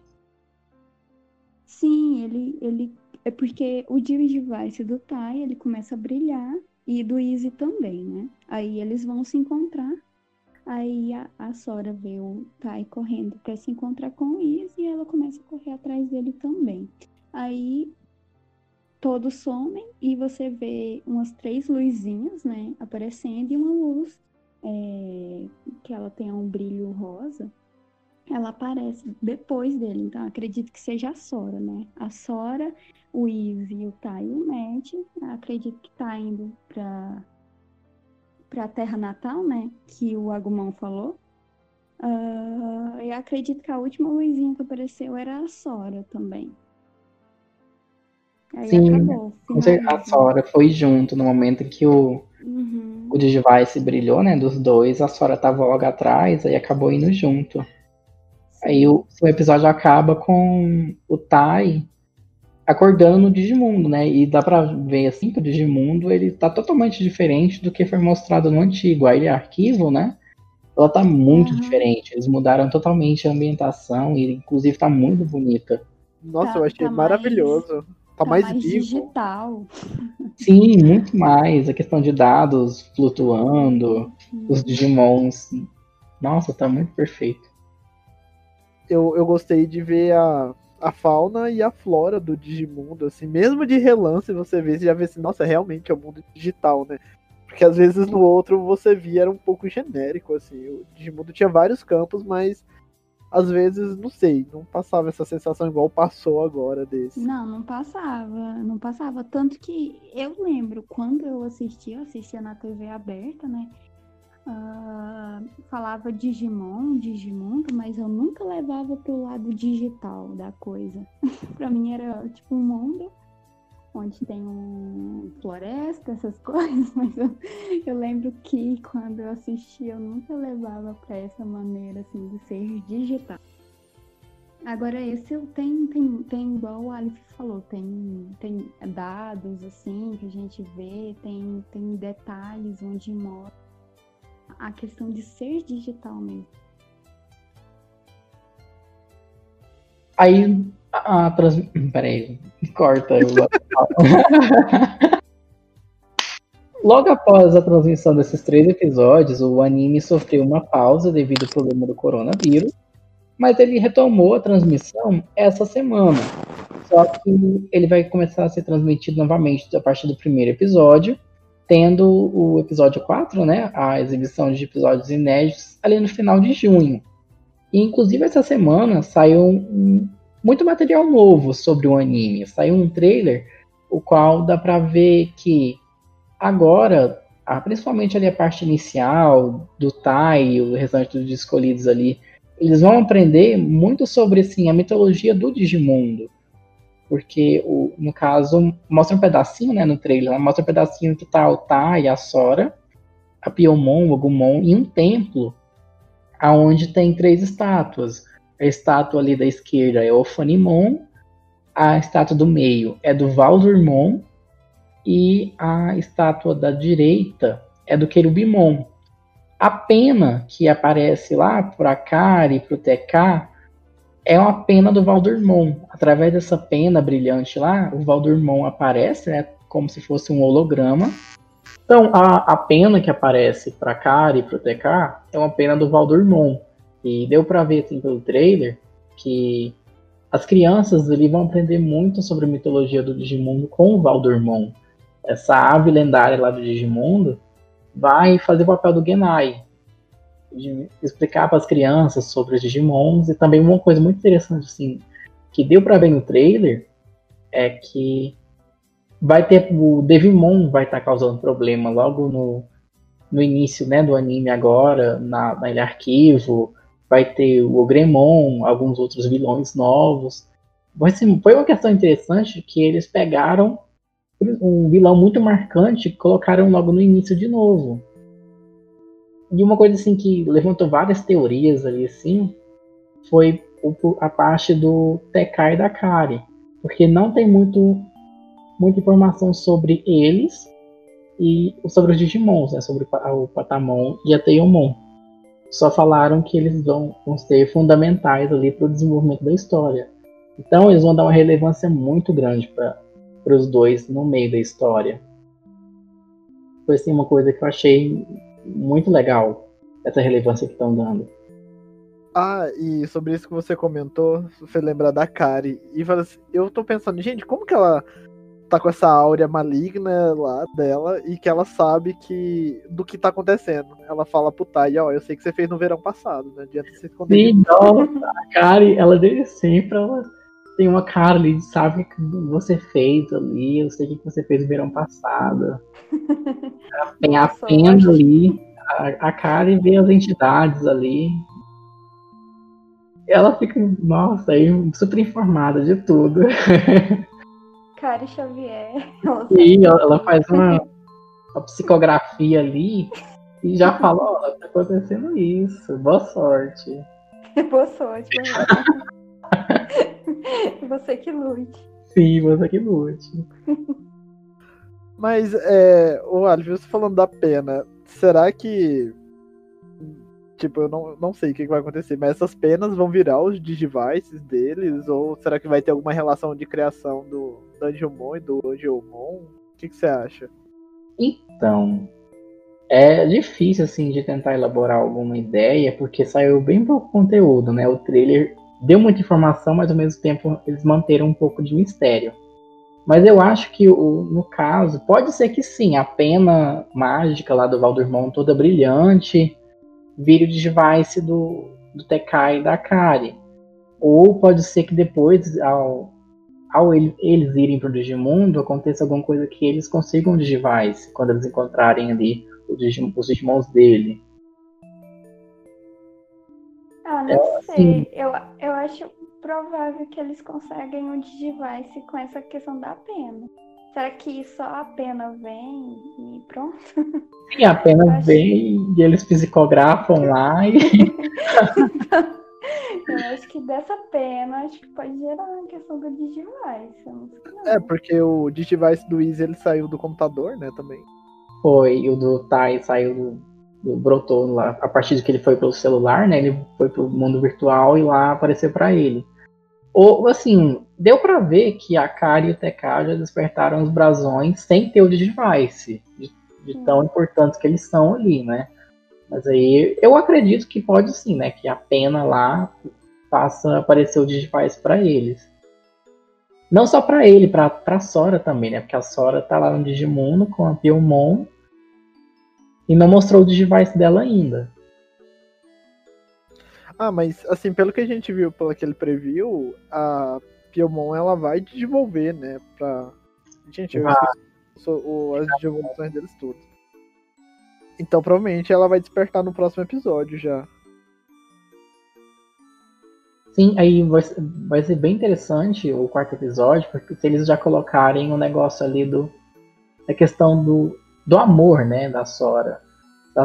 Sim, ele, ele. É porque o Device do Tai ele começa a brilhar e do Easy também, né? Aí eles vão se encontrar Aí a, a Sora vê o Tai correndo para se encontrar com o Is e ela começa a correr atrás dele também. Aí todos somem e você vê umas três luzinhas, né, aparecendo e uma luz é, que ela tem um brilho rosa. Ela aparece depois dele, então acredito que seja a Sora, né? A Sora, o Easy, o Tai e o Matt, acredito que tá indo para a terra natal, né? Que o Agumon falou. Uh, eu acredito que a última luzinha que apareceu era a Sora também. Aí Sim, acabou. A Sora foi junto no momento em que o, uhum. o Digivice brilhou, né? Dos dois, a Sora tava logo atrás, aí acabou indo junto. Aí o, o episódio acaba com o Tai acordando no Digimundo, né? E dá pra ver assim que o Digimundo ele tá totalmente diferente do que foi mostrado no antigo. A ilha arquivo, né? Ela tá muito uhum. diferente. Eles mudaram totalmente a ambientação e inclusive tá muito bonita. Nossa, tá, eu achei tá maravilhoso. Mais, tá, tá, mais, mais vivo. digital. Sim, muito mais. A questão de dados flutuando, uhum. os Digimons. Nossa, tá muito perfeito. Eu, eu gostei de ver a, a fauna e a flora do Digimundo, assim, mesmo de relance você vê, você já vê assim, nossa, realmente é o um mundo digital, né? Porque às vezes no outro você via era um pouco genérico, assim, o Digimundo tinha vários campos, mas às vezes, não sei, não passava essa sensação igual passou agora desse. Não, não passava, não passava. Tanto que eu lembro, quando eu assistia, eu assistia na TV aberta, né? uh, falava Digimon, Digimundo, mas eu nunca levava pro lado digital da coisa. para mim era tipo um mundo onde tem um floresta, essas coisas, mas eu, eu lembro que quando eu assistia eu nunca levava para essa maneira assim de ser digital. Agora esse tem, tem, tem igual o Alif falou, tem, tem dados assim que a gente vê, tem, tem detalhes onde mostra a questão de ser digital mesmo. Aí a, a trans... Peraí, corta. Eu... Logo após a transmissão desses três episódios, o anime sofreu uma pausa devido ao problema do coronavírus, mas ele retomou a transmissão essa semana. Só que ele vai começar a ser transmitido novamente a partir do primeiro episódio, tendo o episódio 4, né, a exibição de episódios inéditos ali no final de junho. E inclusive essa semana saiu um, muito material novo sobre o anime. Saiu um trailer, o qual dá para ver que agora, principalmente ali a parte inicial do Tai e o restante dos escolhidos ali eles vão aprender muito sobre assim, a mitologia do Digimundo. Porque, o, no caso, mostra um pedacinho né, no trailer, mostra um pedacinho que tá o Tai, a Sora, a Piomon, o Agumon, e um templo aonde tem três estátuas. A estátua ali da esquerda é o Fanimon, a estátua do meio é do Valdurmon e a estátua da direita é do Querubimon. A pena que aparece lá para Kari e para o TK é uma pena do Valdurmon. Através dessa pena brilhante lá, o Valdurmon aparece, né, como se fosse um holograma. Então, a, a pena que aparece para Kari e para o TK é uma pena do Valdurmon. E deu para ver assim, pelo trailer que as crianças ali vão aprender muito sobre a mitologia do Digimundo com o Valdurmon. Essa ave lendária lá do Digimundo vai fazer o papel do Genai, de explicar para as crianças sobre os Digimons e também uma coisa muito interessante assim que deu para ver no trailer é que vai ter o Devimon vai estar tá causando problema logo no, no início né, do anime agora na, na Ilha Arquivo vai ter o Ogremon alguns outros vilões novos. Mas assim, foi uma questão interessante que eles pegaram um vilão muito marcante e colocaram logo no início de novo. E uma coisa assim que levantou várias teorias ali assim foi a parte do TK e da Kari, porque não tem muito muita informação sobre eles e sobre os Digimons, né, sobre o Patamon e a Teomon. Só falaram que eles vão, vão ser fundamentais ali para o desenvolvimento da história. Então eles vão dar uma relevância muito grande para os dois no meio da história. Foi assim uma coisa que eu achei muito legal essa relevância que estão dando. Ah, e sobre isso que você comentou, você lembra da Kari. E assim, eu tô pensando, gente, como que ela tá com essa áurea maligna lá dela e que ela sabe que do que tá acontecendo. Ela fala pro Tai, ó, eu sei que você fez no verão passado, né? Adianta você esconder. Sim, nossa, a Kari, ela desde sempre, ela tem uma cara ali de sabe o que você fez ali, eu sei o que você fez no verão passado. Ela tem a pena ali a, a cara e vê as entidades ali. Ela fica, nossa, aí super informada de tudo. Kari Xavier. Sim, ela faz uma, uma psicografia ali e já fala, ó, oh, tá acontecendo isso. Boa sorte. Boa sorte, Você que lute. Sim, você que lute. Mas, é, o Alvio, você falando da pena, será que. Tipo, eu não, não sei o que vai acontecer, mas essas penas vão virar os Digivices deles? Ou será que vai ter alguma relação de criação do Dungeonmon e do Angelmon? O que, você acha? Então, é difícil assim de tentar elaborar alguma ideia, porque saiu bem pouco conteúdo, né? O trailer deu muita informação, mas ao mesmo tempo eles manteram um pouco de mistério. Mas eu acho que o, no caso, pode ser que sim, a pena mágica lá do Valdurmon toda brilhante vire o device do, do TK e da Kari. Ou pode ser que depois, ao, ao ele, eles irem para o Digimundo, aconteça alguma coisa que eles consigam o Digivice quando eles encontrarem ali os, Digimon, os Digimons dele. Ah, não é, sei. Assim, eu, eu acho provável que eles conseguem o Digivice com essa questão da pena. Será que só a pena vem e pronto? Sim, a pena acho... vem e eles psicografam lá e. eu acho que dessa pena acho que pode gerar a questão do Digivice. É, porque o Digivice do Easy ele saiu do computador, né, também. Foi, e o do Tai saiu do, do brotou lá. A partir de que ele foi pelo celular, né? Ele foi pro mundo virtual e lá apareceu para ele. Ou, assim, deu para ver que a Kari e o TK já despertaram os brasões sem ter o Digivice, de, de tão importantes que eles são ali, né? Mas aí eu acredito que pode sim, né? Que a pena lá faça aparecer o Digivice para eles. Não só para ele, pra, pra Sora também, né? Porque a Sora tá lá no Digimundo com a Piomon e não mostrou o Digivice dela ainda. Ah, mas assim, pelo que a gente viu pelo aquele preview, a Piomon ela vai desenvolver, né? Pra. Gente, eu ah. o, as devoluções deles todas. Então provavelmente ela vai despertar no próximo episódio já. Sim, aí vai, vai ser bem interessante o quarto episódio, porque se eles já colocarem o um negócio ali do. da questão do, do amor, né, da Sora.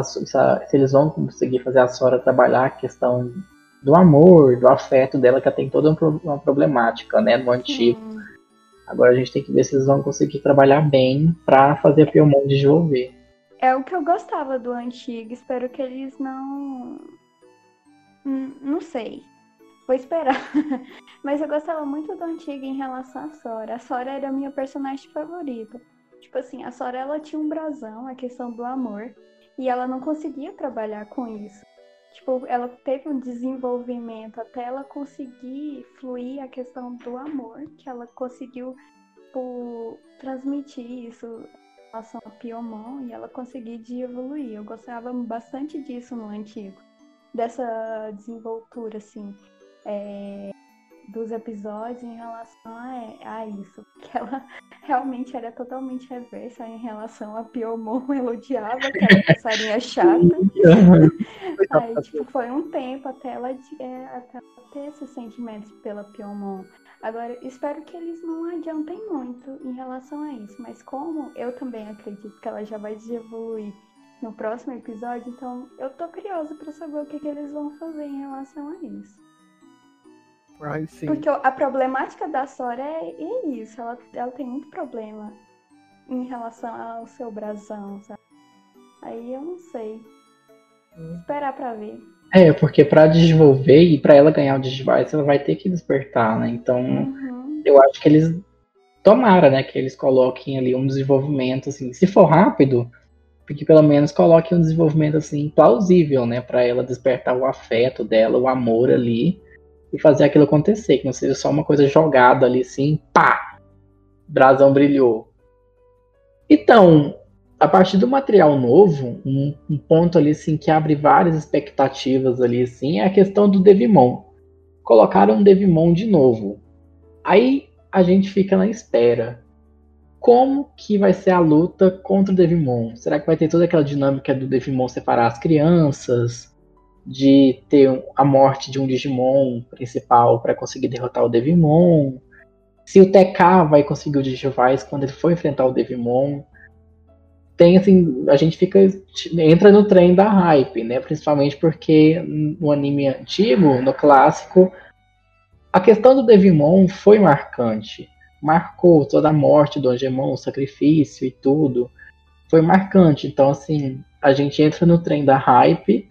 Se, se eles vão conseguir fazer a Sora trabalhar a questão do amor, do afeto dela, que tem toda uma problemática, né, no antigo. Agora a gente tem que ver se eles vão conseguir trabalhar bem para fazer a Piomon desenvolver. É o que eu gostava do antigo, espero que eles não. Hum, não sei. Vou esperar. Mas eu gostava muito do antigo em relação à Sora. A Sora era a minha personagem favorita. Tipo assim, a Sora ela tinha um brasão, a questão do amor. E ela não conseguia trabalhar com isso. Tipo, ela teve um desenvolvimento até ela conseguir fluir a questão do amor, que ela conseguiu tipo, transmitir isso relação a Piomon e ela conseguir de evoluir. Eu gostava bastante disso no antigo, dessa desenvoltura, assim é, dos episódios em relação a, a, isso. Que ela realmente era totalmente reversa em relação a Piomon. Ela odiava aquela passarinha chata. Aí, tipo, foi um tempo até ela, é, até ela ter esses sentimentos pela Piomon. Agora, espero que eles não adiantem muito em relação a isso. Mas como eu também acredito que ela já vai evoluir no próximo episódio, então eu tô curiosa para saber o que, que eles vão fazer em relação a isso. Ai, sim. Porque a problemática da Sora é, é isso, ela, ela tem muito problema em relação ao seu brasão, sabe? Aí eu não sei. Hum. Esperar pra ver. É, porque para desenvolver e para ela ganhar o Digivice, ela vai ter que despertar, né? Então, uhum. eu acho que eles tomara, né, que eles coloquem ali um desenvolvimento assim, se for rápido, porque pelo menos coloquem um desenvolvimento assim plausível, né, para ela despertar o afeto dela, o amor ali e fazer aquilo acontecer, que não seja só uma coisa jogada ali assim, pá! Brasão brilhou. Então, a partir do material novo, um, um, ponto ali assim que abre várias expectativas ali assim é a questão do Devimon. Colocaram um Devimon de novo. Aí a gente fica na espera. Como que vai ser a luta contra o Devimon? Será que vai ter toda aquela dinâmica do Devimon separar as crianças? de ter a morte de um Digimon principal para conseguir derrotar o Devimon. Se o TK vai conseguir o Digivice quando ele for enfrentar o Devimon. Tem assim, a gente fica entra no trem da hype, né? Principalmente porque no anime antigo, no clássico, a questão do Devimon foi marcante. Marcou toda a morte do Angemon, o sacrifício e tudo. Foi marcante. Então, assim, a gente entra no trem da hype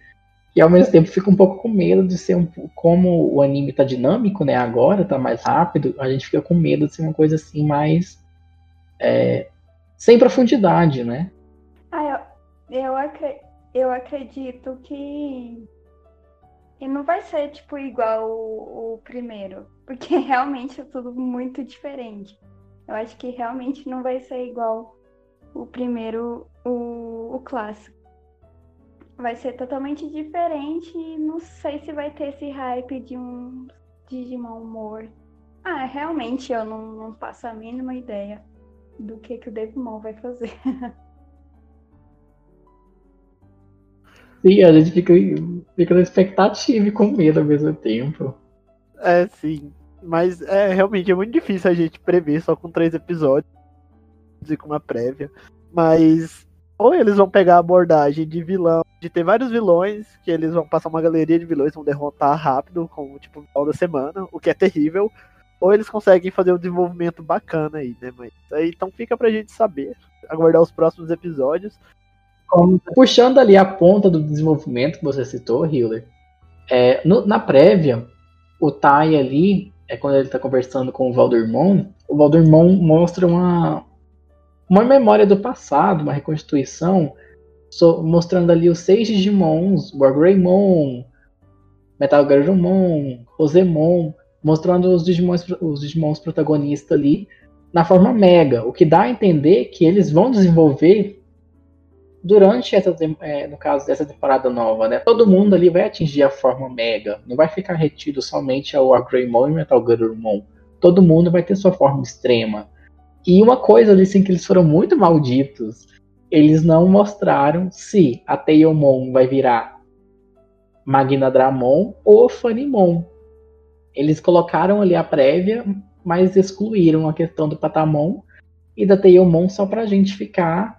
e ao mesmo tempo fica um pouco com medo de ser um como o anime tá dinâmico, né? Agora tá mais rápido, a gente fica com medo de ser uma coisa assim mais é, sem profundidade, né? Ah, eu, eu, acre, eu acredito que e não vai ser tipo igual o, o primeiro, porque realmente é tudo muito diferente. Eu acho que realmente não vai ser igual o primeiro, o, o clássico vai ser totalmente diferente e não sei se vai ter esse hype de um Digimon morto. Ah, realmente eu não, não faço a mínima ideia do que, que o Devimon vai fazer. Sim, a gente fica, fica na expectativa e com medo ao mesmo tempo. É, sim. Mas é realmente é muito difícil a gente prever só com três episódios e com uma prévia. Mas ou eles vão pegar a abordagem de vilão, de ter vários vilões, que eles vão passar uma galeria de vilões, vão derrotar rápido, como tipo final da semana, o que é terrível. Ou eles conseguem fazer um desenvolvimento bacana aí, né? Mas aí então fica pra gente saber, aguardar os próximos episódios. Puxando ali a ponta do desenvolvimento que você citou, Hiller, é, no, na prévia, o Tai ali, é quando ele tá conversando com o Valdormon, o Valdormon mostra uma, uma memória do passado, uma reconstituição, so, mostrando ali os seis Digimons, Wargreymon, Metal Garurumon, Rosemon, mostrando os Digimons, os Digimons protagonistas ali na forma Mega, o que dá a entender que eles vão desenvolver durante essa, é, no caso dessa temporada nova, né? Todo mundo ali vai atingir a forma Mega, não vai ficar retido somente ao Wargreymon e Metal Garurumon. Todo mundo vai ter sua forma extrema. E uma coisa assim que eles foram muito malditos, eles não mostraram se a Teomon vai virar Magna Dramon ou Fanimon. Eles colocaram ali a prévia, mas excluíram a questão do Patamon e da Teomon só pra gente ficar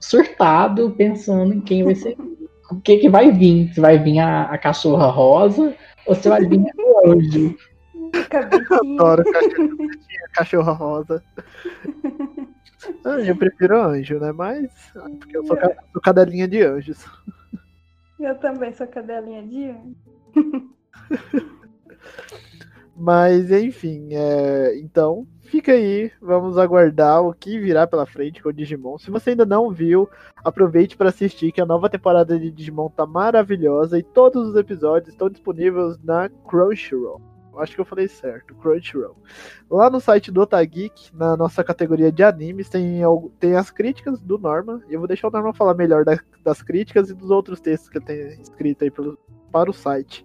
surtado pensando em quem vai ser. O que, que vai vir? Se vai vir a, a cachorra rosa ou se vai vir o anjo? Cabecinha. Adoro cachorro, cachorra rosa. Ah, eu prefiro anjo, né? Mas. Porque eu sou, ca- sou cadelinha de anjos. Eu também sou cadelinha de anjo. Mas, enfim, é, então, fica aí. Vamos aguardar o que virá pela frente com o Digimon. Se você ainda não viu, aproveite para assistir, que a nova temporada de Digimon tá maravilhosa e todos os episódios estão disponíveis na Crunchyroll. Acho que eu falei certo, Crunchyroll. Lá no site do Otageek, na nossa categoria de animes, tem, tem as críticas do Norma. E eu vou deixar o Norma falar melhor da- das críticas e dos outros textos que ele tem escrito aí pelo- para o site.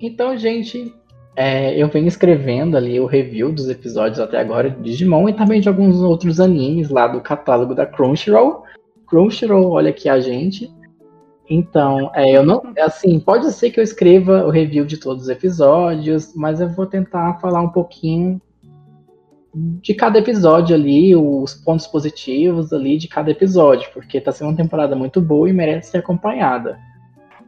Então, gente, é, eu venho escrevendo ali o review dos episódios até agora de Digimon e também de alguns outros animes lá do catálogo da Crunchyroll. Crunchyroll, olha aqui a gente. Então, é, eu não. Assim, pode ser que eu escreva o review de todos os episódios, mas eu vou tentar falar um pouquinho de cada episódio ali, os pontos positivos ali de cada episódio, porque tá sendo uma temporada muito boa e merece ser acompanhada.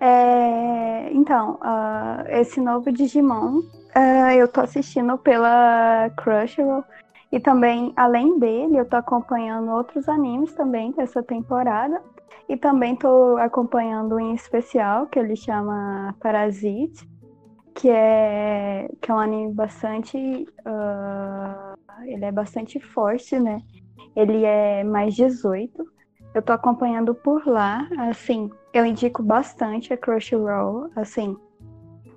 É, então, ah, esse novo Digimon ah, eu tô assistindo pela Crunchyroll e também, além dele, eu tô acompanhando outros animes também dessa temporada e também tô acompanhando em especial que ele chama Parasite, que é que é um anime bastante ah, ele é bastante forte, né? Ele é mais 18. Eu tô acompanhando por lá, assim, eu indico bastante a Crunchyroll, assim,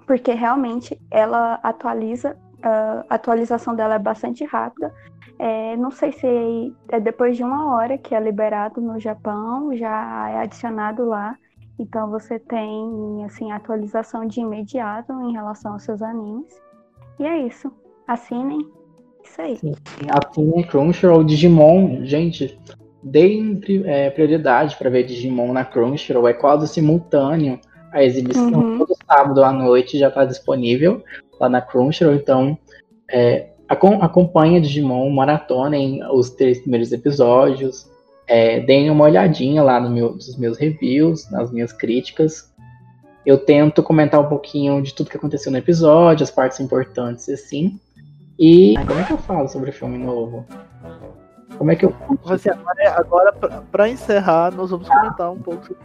porque realmente ela atualiza, a atualização dela é bastante rápida. É, não sei se é depois de uma hora que é liberado no Japão, já é adicionado lá. Então você tem assim atualização de imediato em relação aos seus animes. E é isso. Assinem. Isso aí. Assim, Crunchyroll, Digimon, gente, deem é, prioridade para ver Digimon na Crunchyroll, é quase simultâneo a exibição, Uhum. todo sábado à noite já está disponível lá na Crunchyroll, então é, acom- acompanha Digimon, maratonem os três primeiros episódios, é, deem uma olhadinha lá no meu, nos meus reviews, nas minhas críticas. Eu tento comentar um pouquinho de tudo que aconteceu no episódio, as partes importantes, assim. E como é que eu falo sobre o filme novo? Como é que eu. Você agora, agora pra, pra encerrar, nós vamos comentar um pouco sobre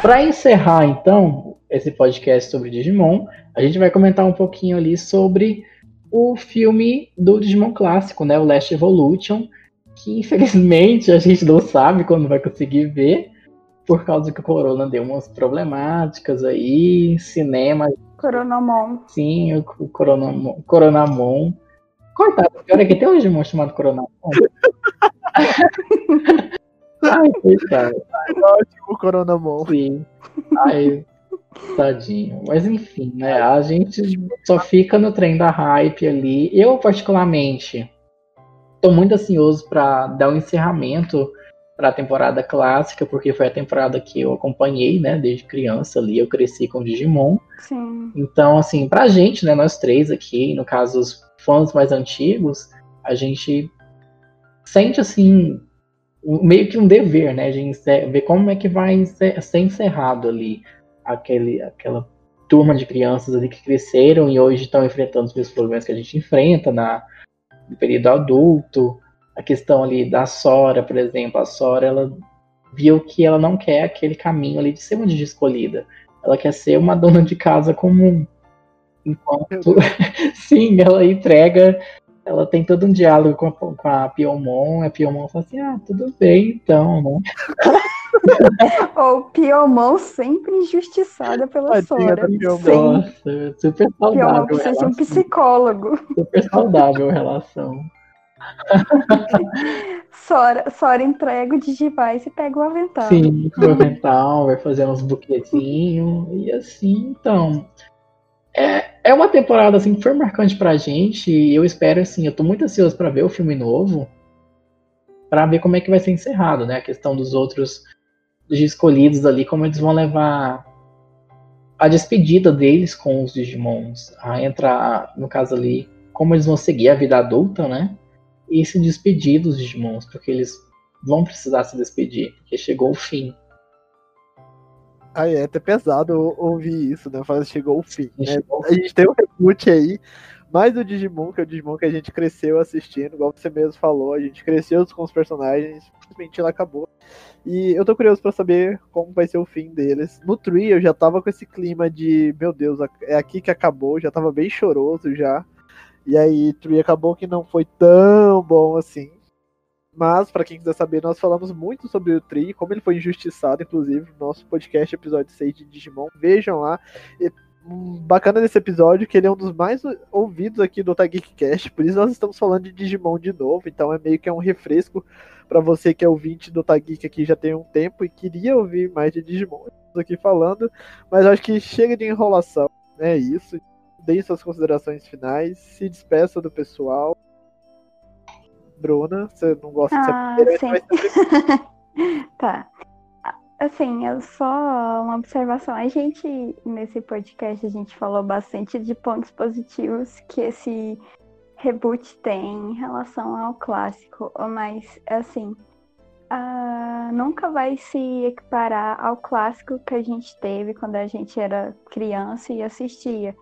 Pra encerrar, então, esse podcast sobre Digimon, a gente vai comentar um pouquinho ali sobre o filme do Digimon clássico, né? O Last Evolution, que infelizmente a gente não sabe quando vai conseguir ver, por causa que o Corona deu umas problemáticas aí, cinema, Coronomon. sim, o, o Coronamon. Coronamon. Coitado, pior é que tem um Digimon chamado Coronamon. Ai, coitado. o Coronamon. Sim. Ai, tadinho. Mas enfim, né? A gente só fica no trem da hype ali. Eu, particularmente, tô muito ansioso pra dar um encerramento pra temporada clássica, porque foi a temporada que eu acompanhei, né? Desde criança ali. Eu cresci com Digimon. Sim. Então, assim, pra gente, né? Nós três aqui, no caso, os fãs mais antigos, a gente sente, assim, meio que um dever, né? De ver como é que vai ser encerrado ali aquele, aquela turma de crianças ali que cresceram e hoje estão enfrentando os mesmos problemas que a gente enfrenta na, no período adulto. A questão ali da Sora, por exemplo. A Sora, ela viu que ela não quer aquele caminho ali de ser uma escolhida. Ela quer ser uma dona de casa comum. Enquanto, sim, ela entrega ela tem todo um diálogo com a, com a Piomon, a Piomon fala assim, ah, tudo bem então, né? Ou Piomon sempre injustiçada pela Tadinha Sora. da Piomon. Nossa, super Piomon saudável a precisa de um relação. psicólogo. Super saudável a relação. Sora, Sora entrega o Digivice e pega o avental. Sim, pro avental, vai fazer uns buquetinhos e assim, então. É, é uma temporada assim que foi marcante pra gente e eu espero assim, eu tô muito ansioso pra ver o filme novo, pra ver como é que vai ser encerrado, né? A questão dos outros dos escolhidos ali, como eles vão levar a despedida deles com os Digimons. A entrar, no caso ali, como eles vão seguir a vida adulta, né? E se despedir dos Digimons, porque eles vão precisar se despedir, porque chegou o fim. Aí é até pesado ouvir isso, né? Fala, chegou o fim. Né? O A gente tem um reboot aí, mais do Digimon, que é o Digimon que a gente cresceu assistindo, igual você mesmo falou, a gente cresceu com os personagens, simplesmente ela acabou. E eu tô curioso pra saber como vai ser o fim deles. No Tree eu já tava com esse clima de, meu Deus, é aqui que acabou, já tava bem choroso já. E aí Tree acabou que não foi tão bom assim. Mas, pra quem quiser saber, nós falamos muito sobre o Tree, como ele foi injustiçado, inclusive, no nosso podcast, episódio 6 de Digimon. Vejam lá. E, hum, bacana desse episódio que ele é um dos mais ouvidos aqui do Otageek Cast, por isso nós estamos falando de Digimon de novo, então é meio que é um refresco para você que é ouvinte do Otageek aqui já tem um tempo e queria ouvir mais de Digimon aqui falando, mas acho que chega de enrolação, é isso. Deem suas considerações finais, se despeça do pessoal. Bruna, você não gosta Ah, de primeira, mas Tá. Assim, eu só uma observação. A gente, nesse podcast, a gente falou bastante de pontos positivos que esse reboot tem em relação ao clássico, mas, assim, ah, nunca vai se equiparar ao clássico que a gente teve quando a gente era criança e assistia.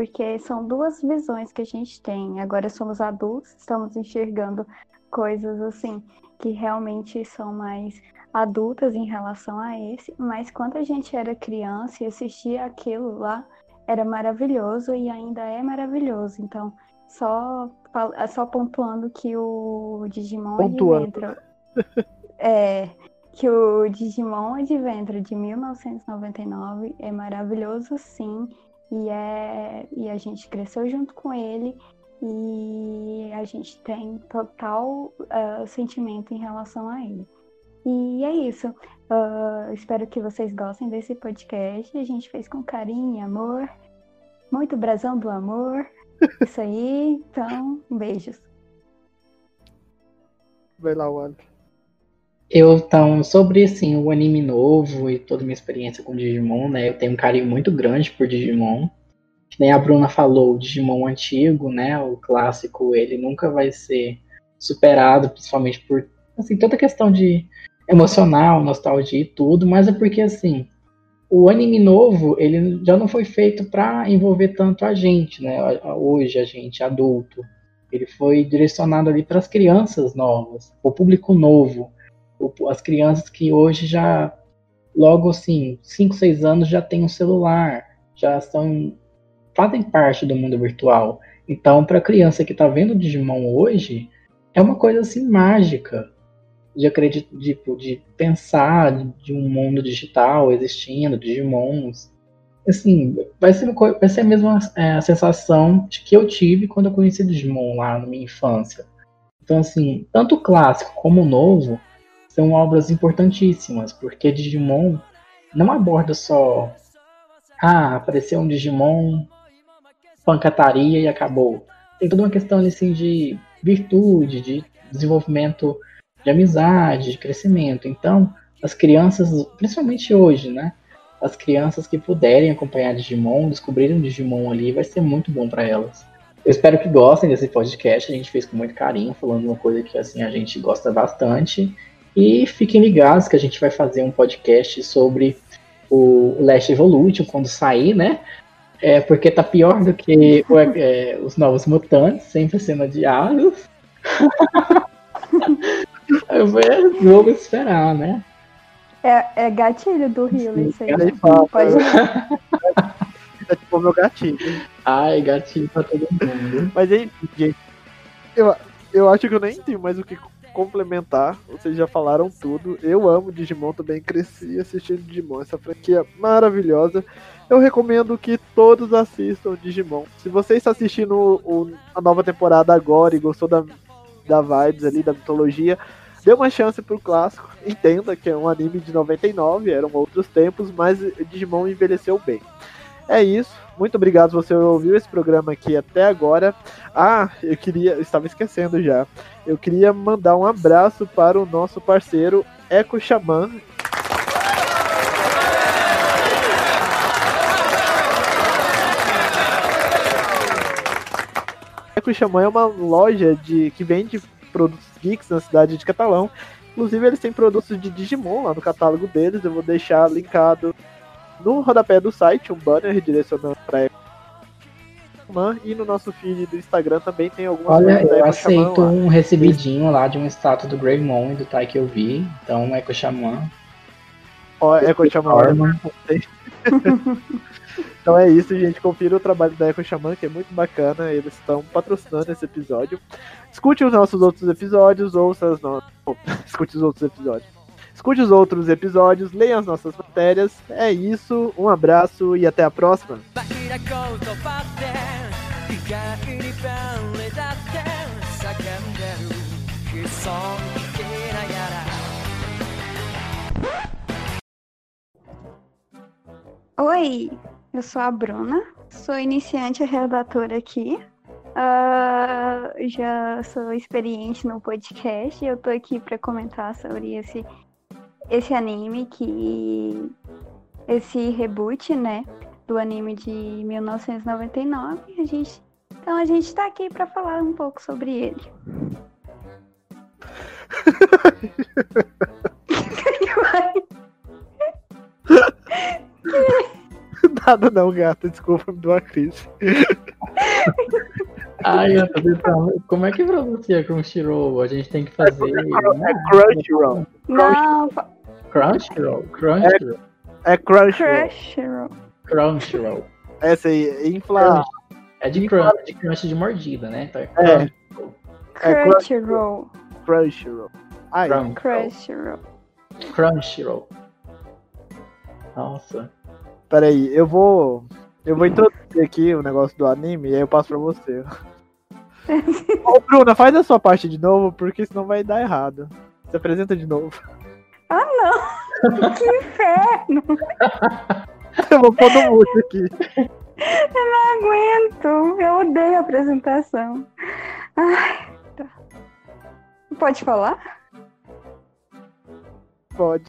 Porque são duas visões que a gente tem. Agora somos adultos, estamos enxergando coisas assim que realmente são mais adultas em relação a esse, mas quando a gente era criança e assistia aquilo lá, era maravilhoso e ainda é maravilhoso. Então, só, fal- só pontuando que o Digimon. Adventure é que o Digimon Adventure de 1999 é maravilhoso sim, e é e a gente cresceu junto com ele e a gente tem total ah, sentimento em relação a ele. E é isso. Ah, espero que vocês gostem desse podcast. A gente fez com carinho amor. Muito brasão do amor. Isso aí. Então, beijos. vai lá, Wally. Eu, então, sobre, assim, o anime novo e toda a minha experiência com Digimon, né, eu tenho um carinho muito grande por Digimon. Que nem a Bruna falou, o Digimon antigo, né, o clássico, ele nunca vai ser superado, principalmente por, assim, toda a questão de emocional, nostalgia e tudo, mas é porque, assim, o anime novo, ele já não foi feito para envolver tanto a gente, né, hoje, a gente adulto. Ele foi direcionado ali para as crianças novas, o público novo as crianças que hoje já, logo assim, 5, 6 anos já têm um celular, já são, fazem parte do mundo virtual. Então, para a criança que está vendo Digimon hoje, é uma coisa assim mágica de acreditar, de, de pensar de um mundo digital existindo, Digimons. Assim, vai ser, vai ser a mesma é, a sensação de que eu tive quando eu conheci Digimon lá na minha infância. Então, assim, tanto o clássico como o novo são obras importantíssimas, porque Digimon não aborda só ah, apareceu um Digimon, pancataria e acabou. Tem toda uma questão assim de virtude, de desenvolvimento de amizade, de crescimento. Então, as crianças, principalmente hoje, né? As crianças que puderem acompanhar Digimon, descobrirem Digimon ali, vai ser muito bom para elas. Eu espero que gostem desse podcast. A gente fez com muito carinho, falando uma coisa que assim a gente gosta bastante. E fiquem ligados que a gente vai fazer um podcast sobre o Last Evolution quando sair, né? É, porque tá pior do que o- é, os novos mutantes, sempre sendo adiados. Eu vou- Vamos esperar, né? É, é gatilho do Rio, isso aí. Ele fala, Pode é tipo o meu gatinho. Ai, gatinho pra todo mundo. Mas enfim, gente. Eu, eu acho que eu nem tenho mais o que complementar. Vocês já falaram tudo. Eu amo Digimon, também cresci assistindo Digimon. Essa franquia maravilhosa. Eu recomendo que todos assistam Digimon. Se você está assistindo o- a nova temporada agora e gostou da, da vibes ali, da mitologia, dê uma chance pro clássico. Entenda que é um anime de 99, eram outros tempos, mas Digimon envelheceu bem. É isso. Muito obrigado você ouviu esse programa aqui até agora. Ah, eu queria, estava esquecendo já. Eu queria mandar um abraço para o nosso parceiro Eco Xamã, Eco Xamã é uma loja de que vende produtos geeks na cidade de Catalão. Inclusive, eles têm produtos de Digimon lá no catálogo deles. Eu vou deixar linkado no rodapé do site um banner direcionando para. E no nosso feed do Instagram também tem algumas Olha, eu aceito um recebidinho lá de um status do Greymon e do Tai que eu vi. Então, Eco Xamã. Ó, Eco Xamã. Então é isso, gente. Confira o trabalho da Eco Xamã, que é muito bacana. Eles estão patrocinando esse episódio. Escute os nossos outros episódios, ouça as nossas. Escute os outros episódios. Escute os outros episódios, leia as nossas matérias. É isso, um abraço e até a próxima. Oi, eu sou a Bruna, sou iniciante redatora aqui. Uh, já sou experiente no podcast e eu tô aqui para comentar sobre esse esse anime que. esse reboot, né? Do anime de 1999. A gente, então a gente tá aqui para falar um pouco sobre ele. Nada não, gata. Desculpa, me deu uma crise. Ai, eu tô tentando. Como é que pronuncia Crunchyroll? A gente tem que fazer. É Crunchyroll. Não, Crunchyroll. Crunchyroll. É Crunchyroll. Crunchyroll. Crunchyroll. Essa aí, infla. É de crunch, de crunch de mordida, né? Então é É. É Crunchyroll. Crunchyroll. Ai, Crunchyroll. Crunchyroll. Crunchyroll. Nossa. peraí, eu vou. Eu vou introduzir aqui o negócio do anime e aí eu passo pra você. Ô, Bruna, faz a sua parte de novo, porque senão vai dar errado. Se apresenta de novo. Ah, não! que inferno! Eu vou pôr no mute aqui. Não aguento! Eu odeio a apresentação. Ai, tá. Pode falar? Pode.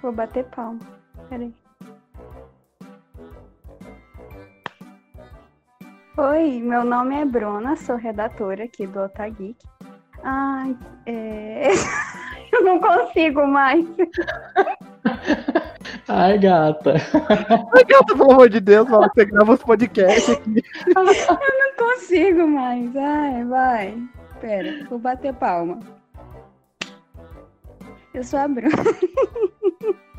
Vou bater palma. Peraí. Oi, meu nome é Bruna, sou redatora aqui do Otageek. Ai, é... eu não consigo mais. Ai, gata. Ai, gata, pelo amor de Deus, mano, você grava os podcasts aqui. Não consigo mais. Ai, vai. Pera, vou bater palma. Eu sou a Bruna.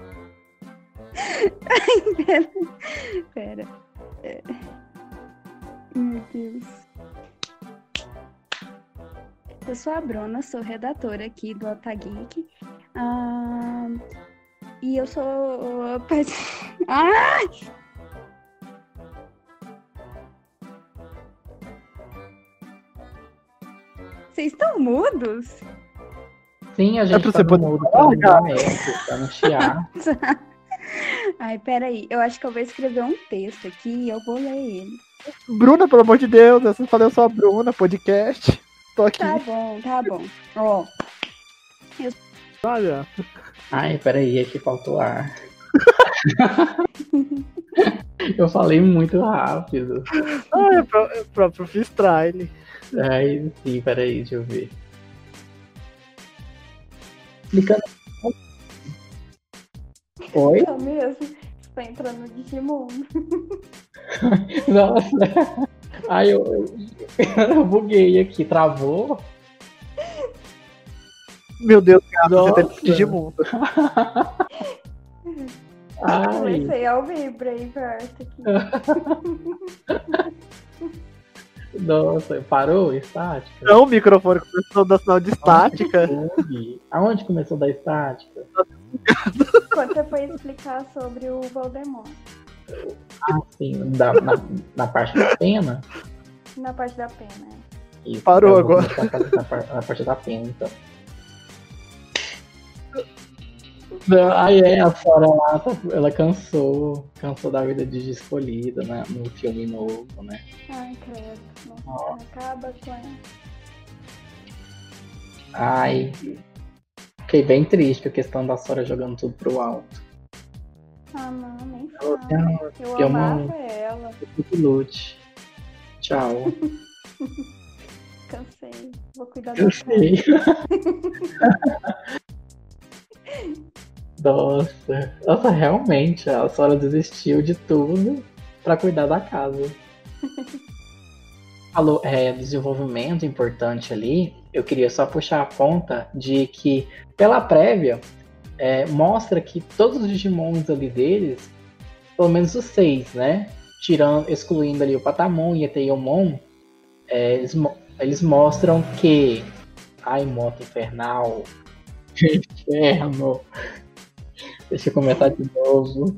Ai, pera. Pera. É. Meu Deus. Eu sou a Bruna, sou redatora aqui do Otageek. Ah, e eu sou. Ai! Vocês estão mudos? Sim, a gente pra tá você no poder mudo pra eco, pra não chiar. Ai, peraí. Eu acho que eu vou escrever um texto aqui e eu vou ler ele. Bruna, pelo amor de Deus, eu falei eu sou a Bruna, podcast. Tô aqui. Tá bom, tá bom. Ó, Olha. Ai, peraí, aqui faltou ar. Eu falei muito rápido. Ah, é, pro, é próprio freestyle. Ai, sim, peraí, deixa eu ver. Explicando. Oi? é mesmo? Você tá entrando no Digimon. Nossa. Ai, eu, eu, eu buguei aqui, travou. Meu Deus, cara, você Nossa. tem Digimundo. Ai, Comecei a ouvir Braveheart aqui. nossa, parou? Estática? Não, o microfone começou a dar sinal de estática. Bug. Aonde começou da estática? Quando você foi explicar sobre o Voldemort. Ah, sim, da- na, na parte da pena. Na parte da pena. Isso, Parou agora. Na, na parte da pena, então. Não, aí é, a Sora lá, tá- ela cansou, cansou da vida de escolhida né, no filme novo, né? Ai, credo. Nossa, acaba com ela. Ai, fiquei bem triste com a questão da Sora jogando tudo pro alto. Ah, não, nem Eu, fala. Eu amava ela. lute. Tchau. Cansei. Vou cuidar da Eu casa. sei. Nossa, nossa, realmente, a senhora desistiu de tudo pra cuidar da casa. Falou, é, desenvolvimento importante ali. Eu queria só puxar a ponta de que, pela prévia, é, mostra que todos os Digimons ali deles, pelo menos os seis, né? Tirando, excluindo ali o Patamon e a Teomon, é, eles, eles mostram que. Ai, moto infernal. Inferno. Deixa eu comentar de novo.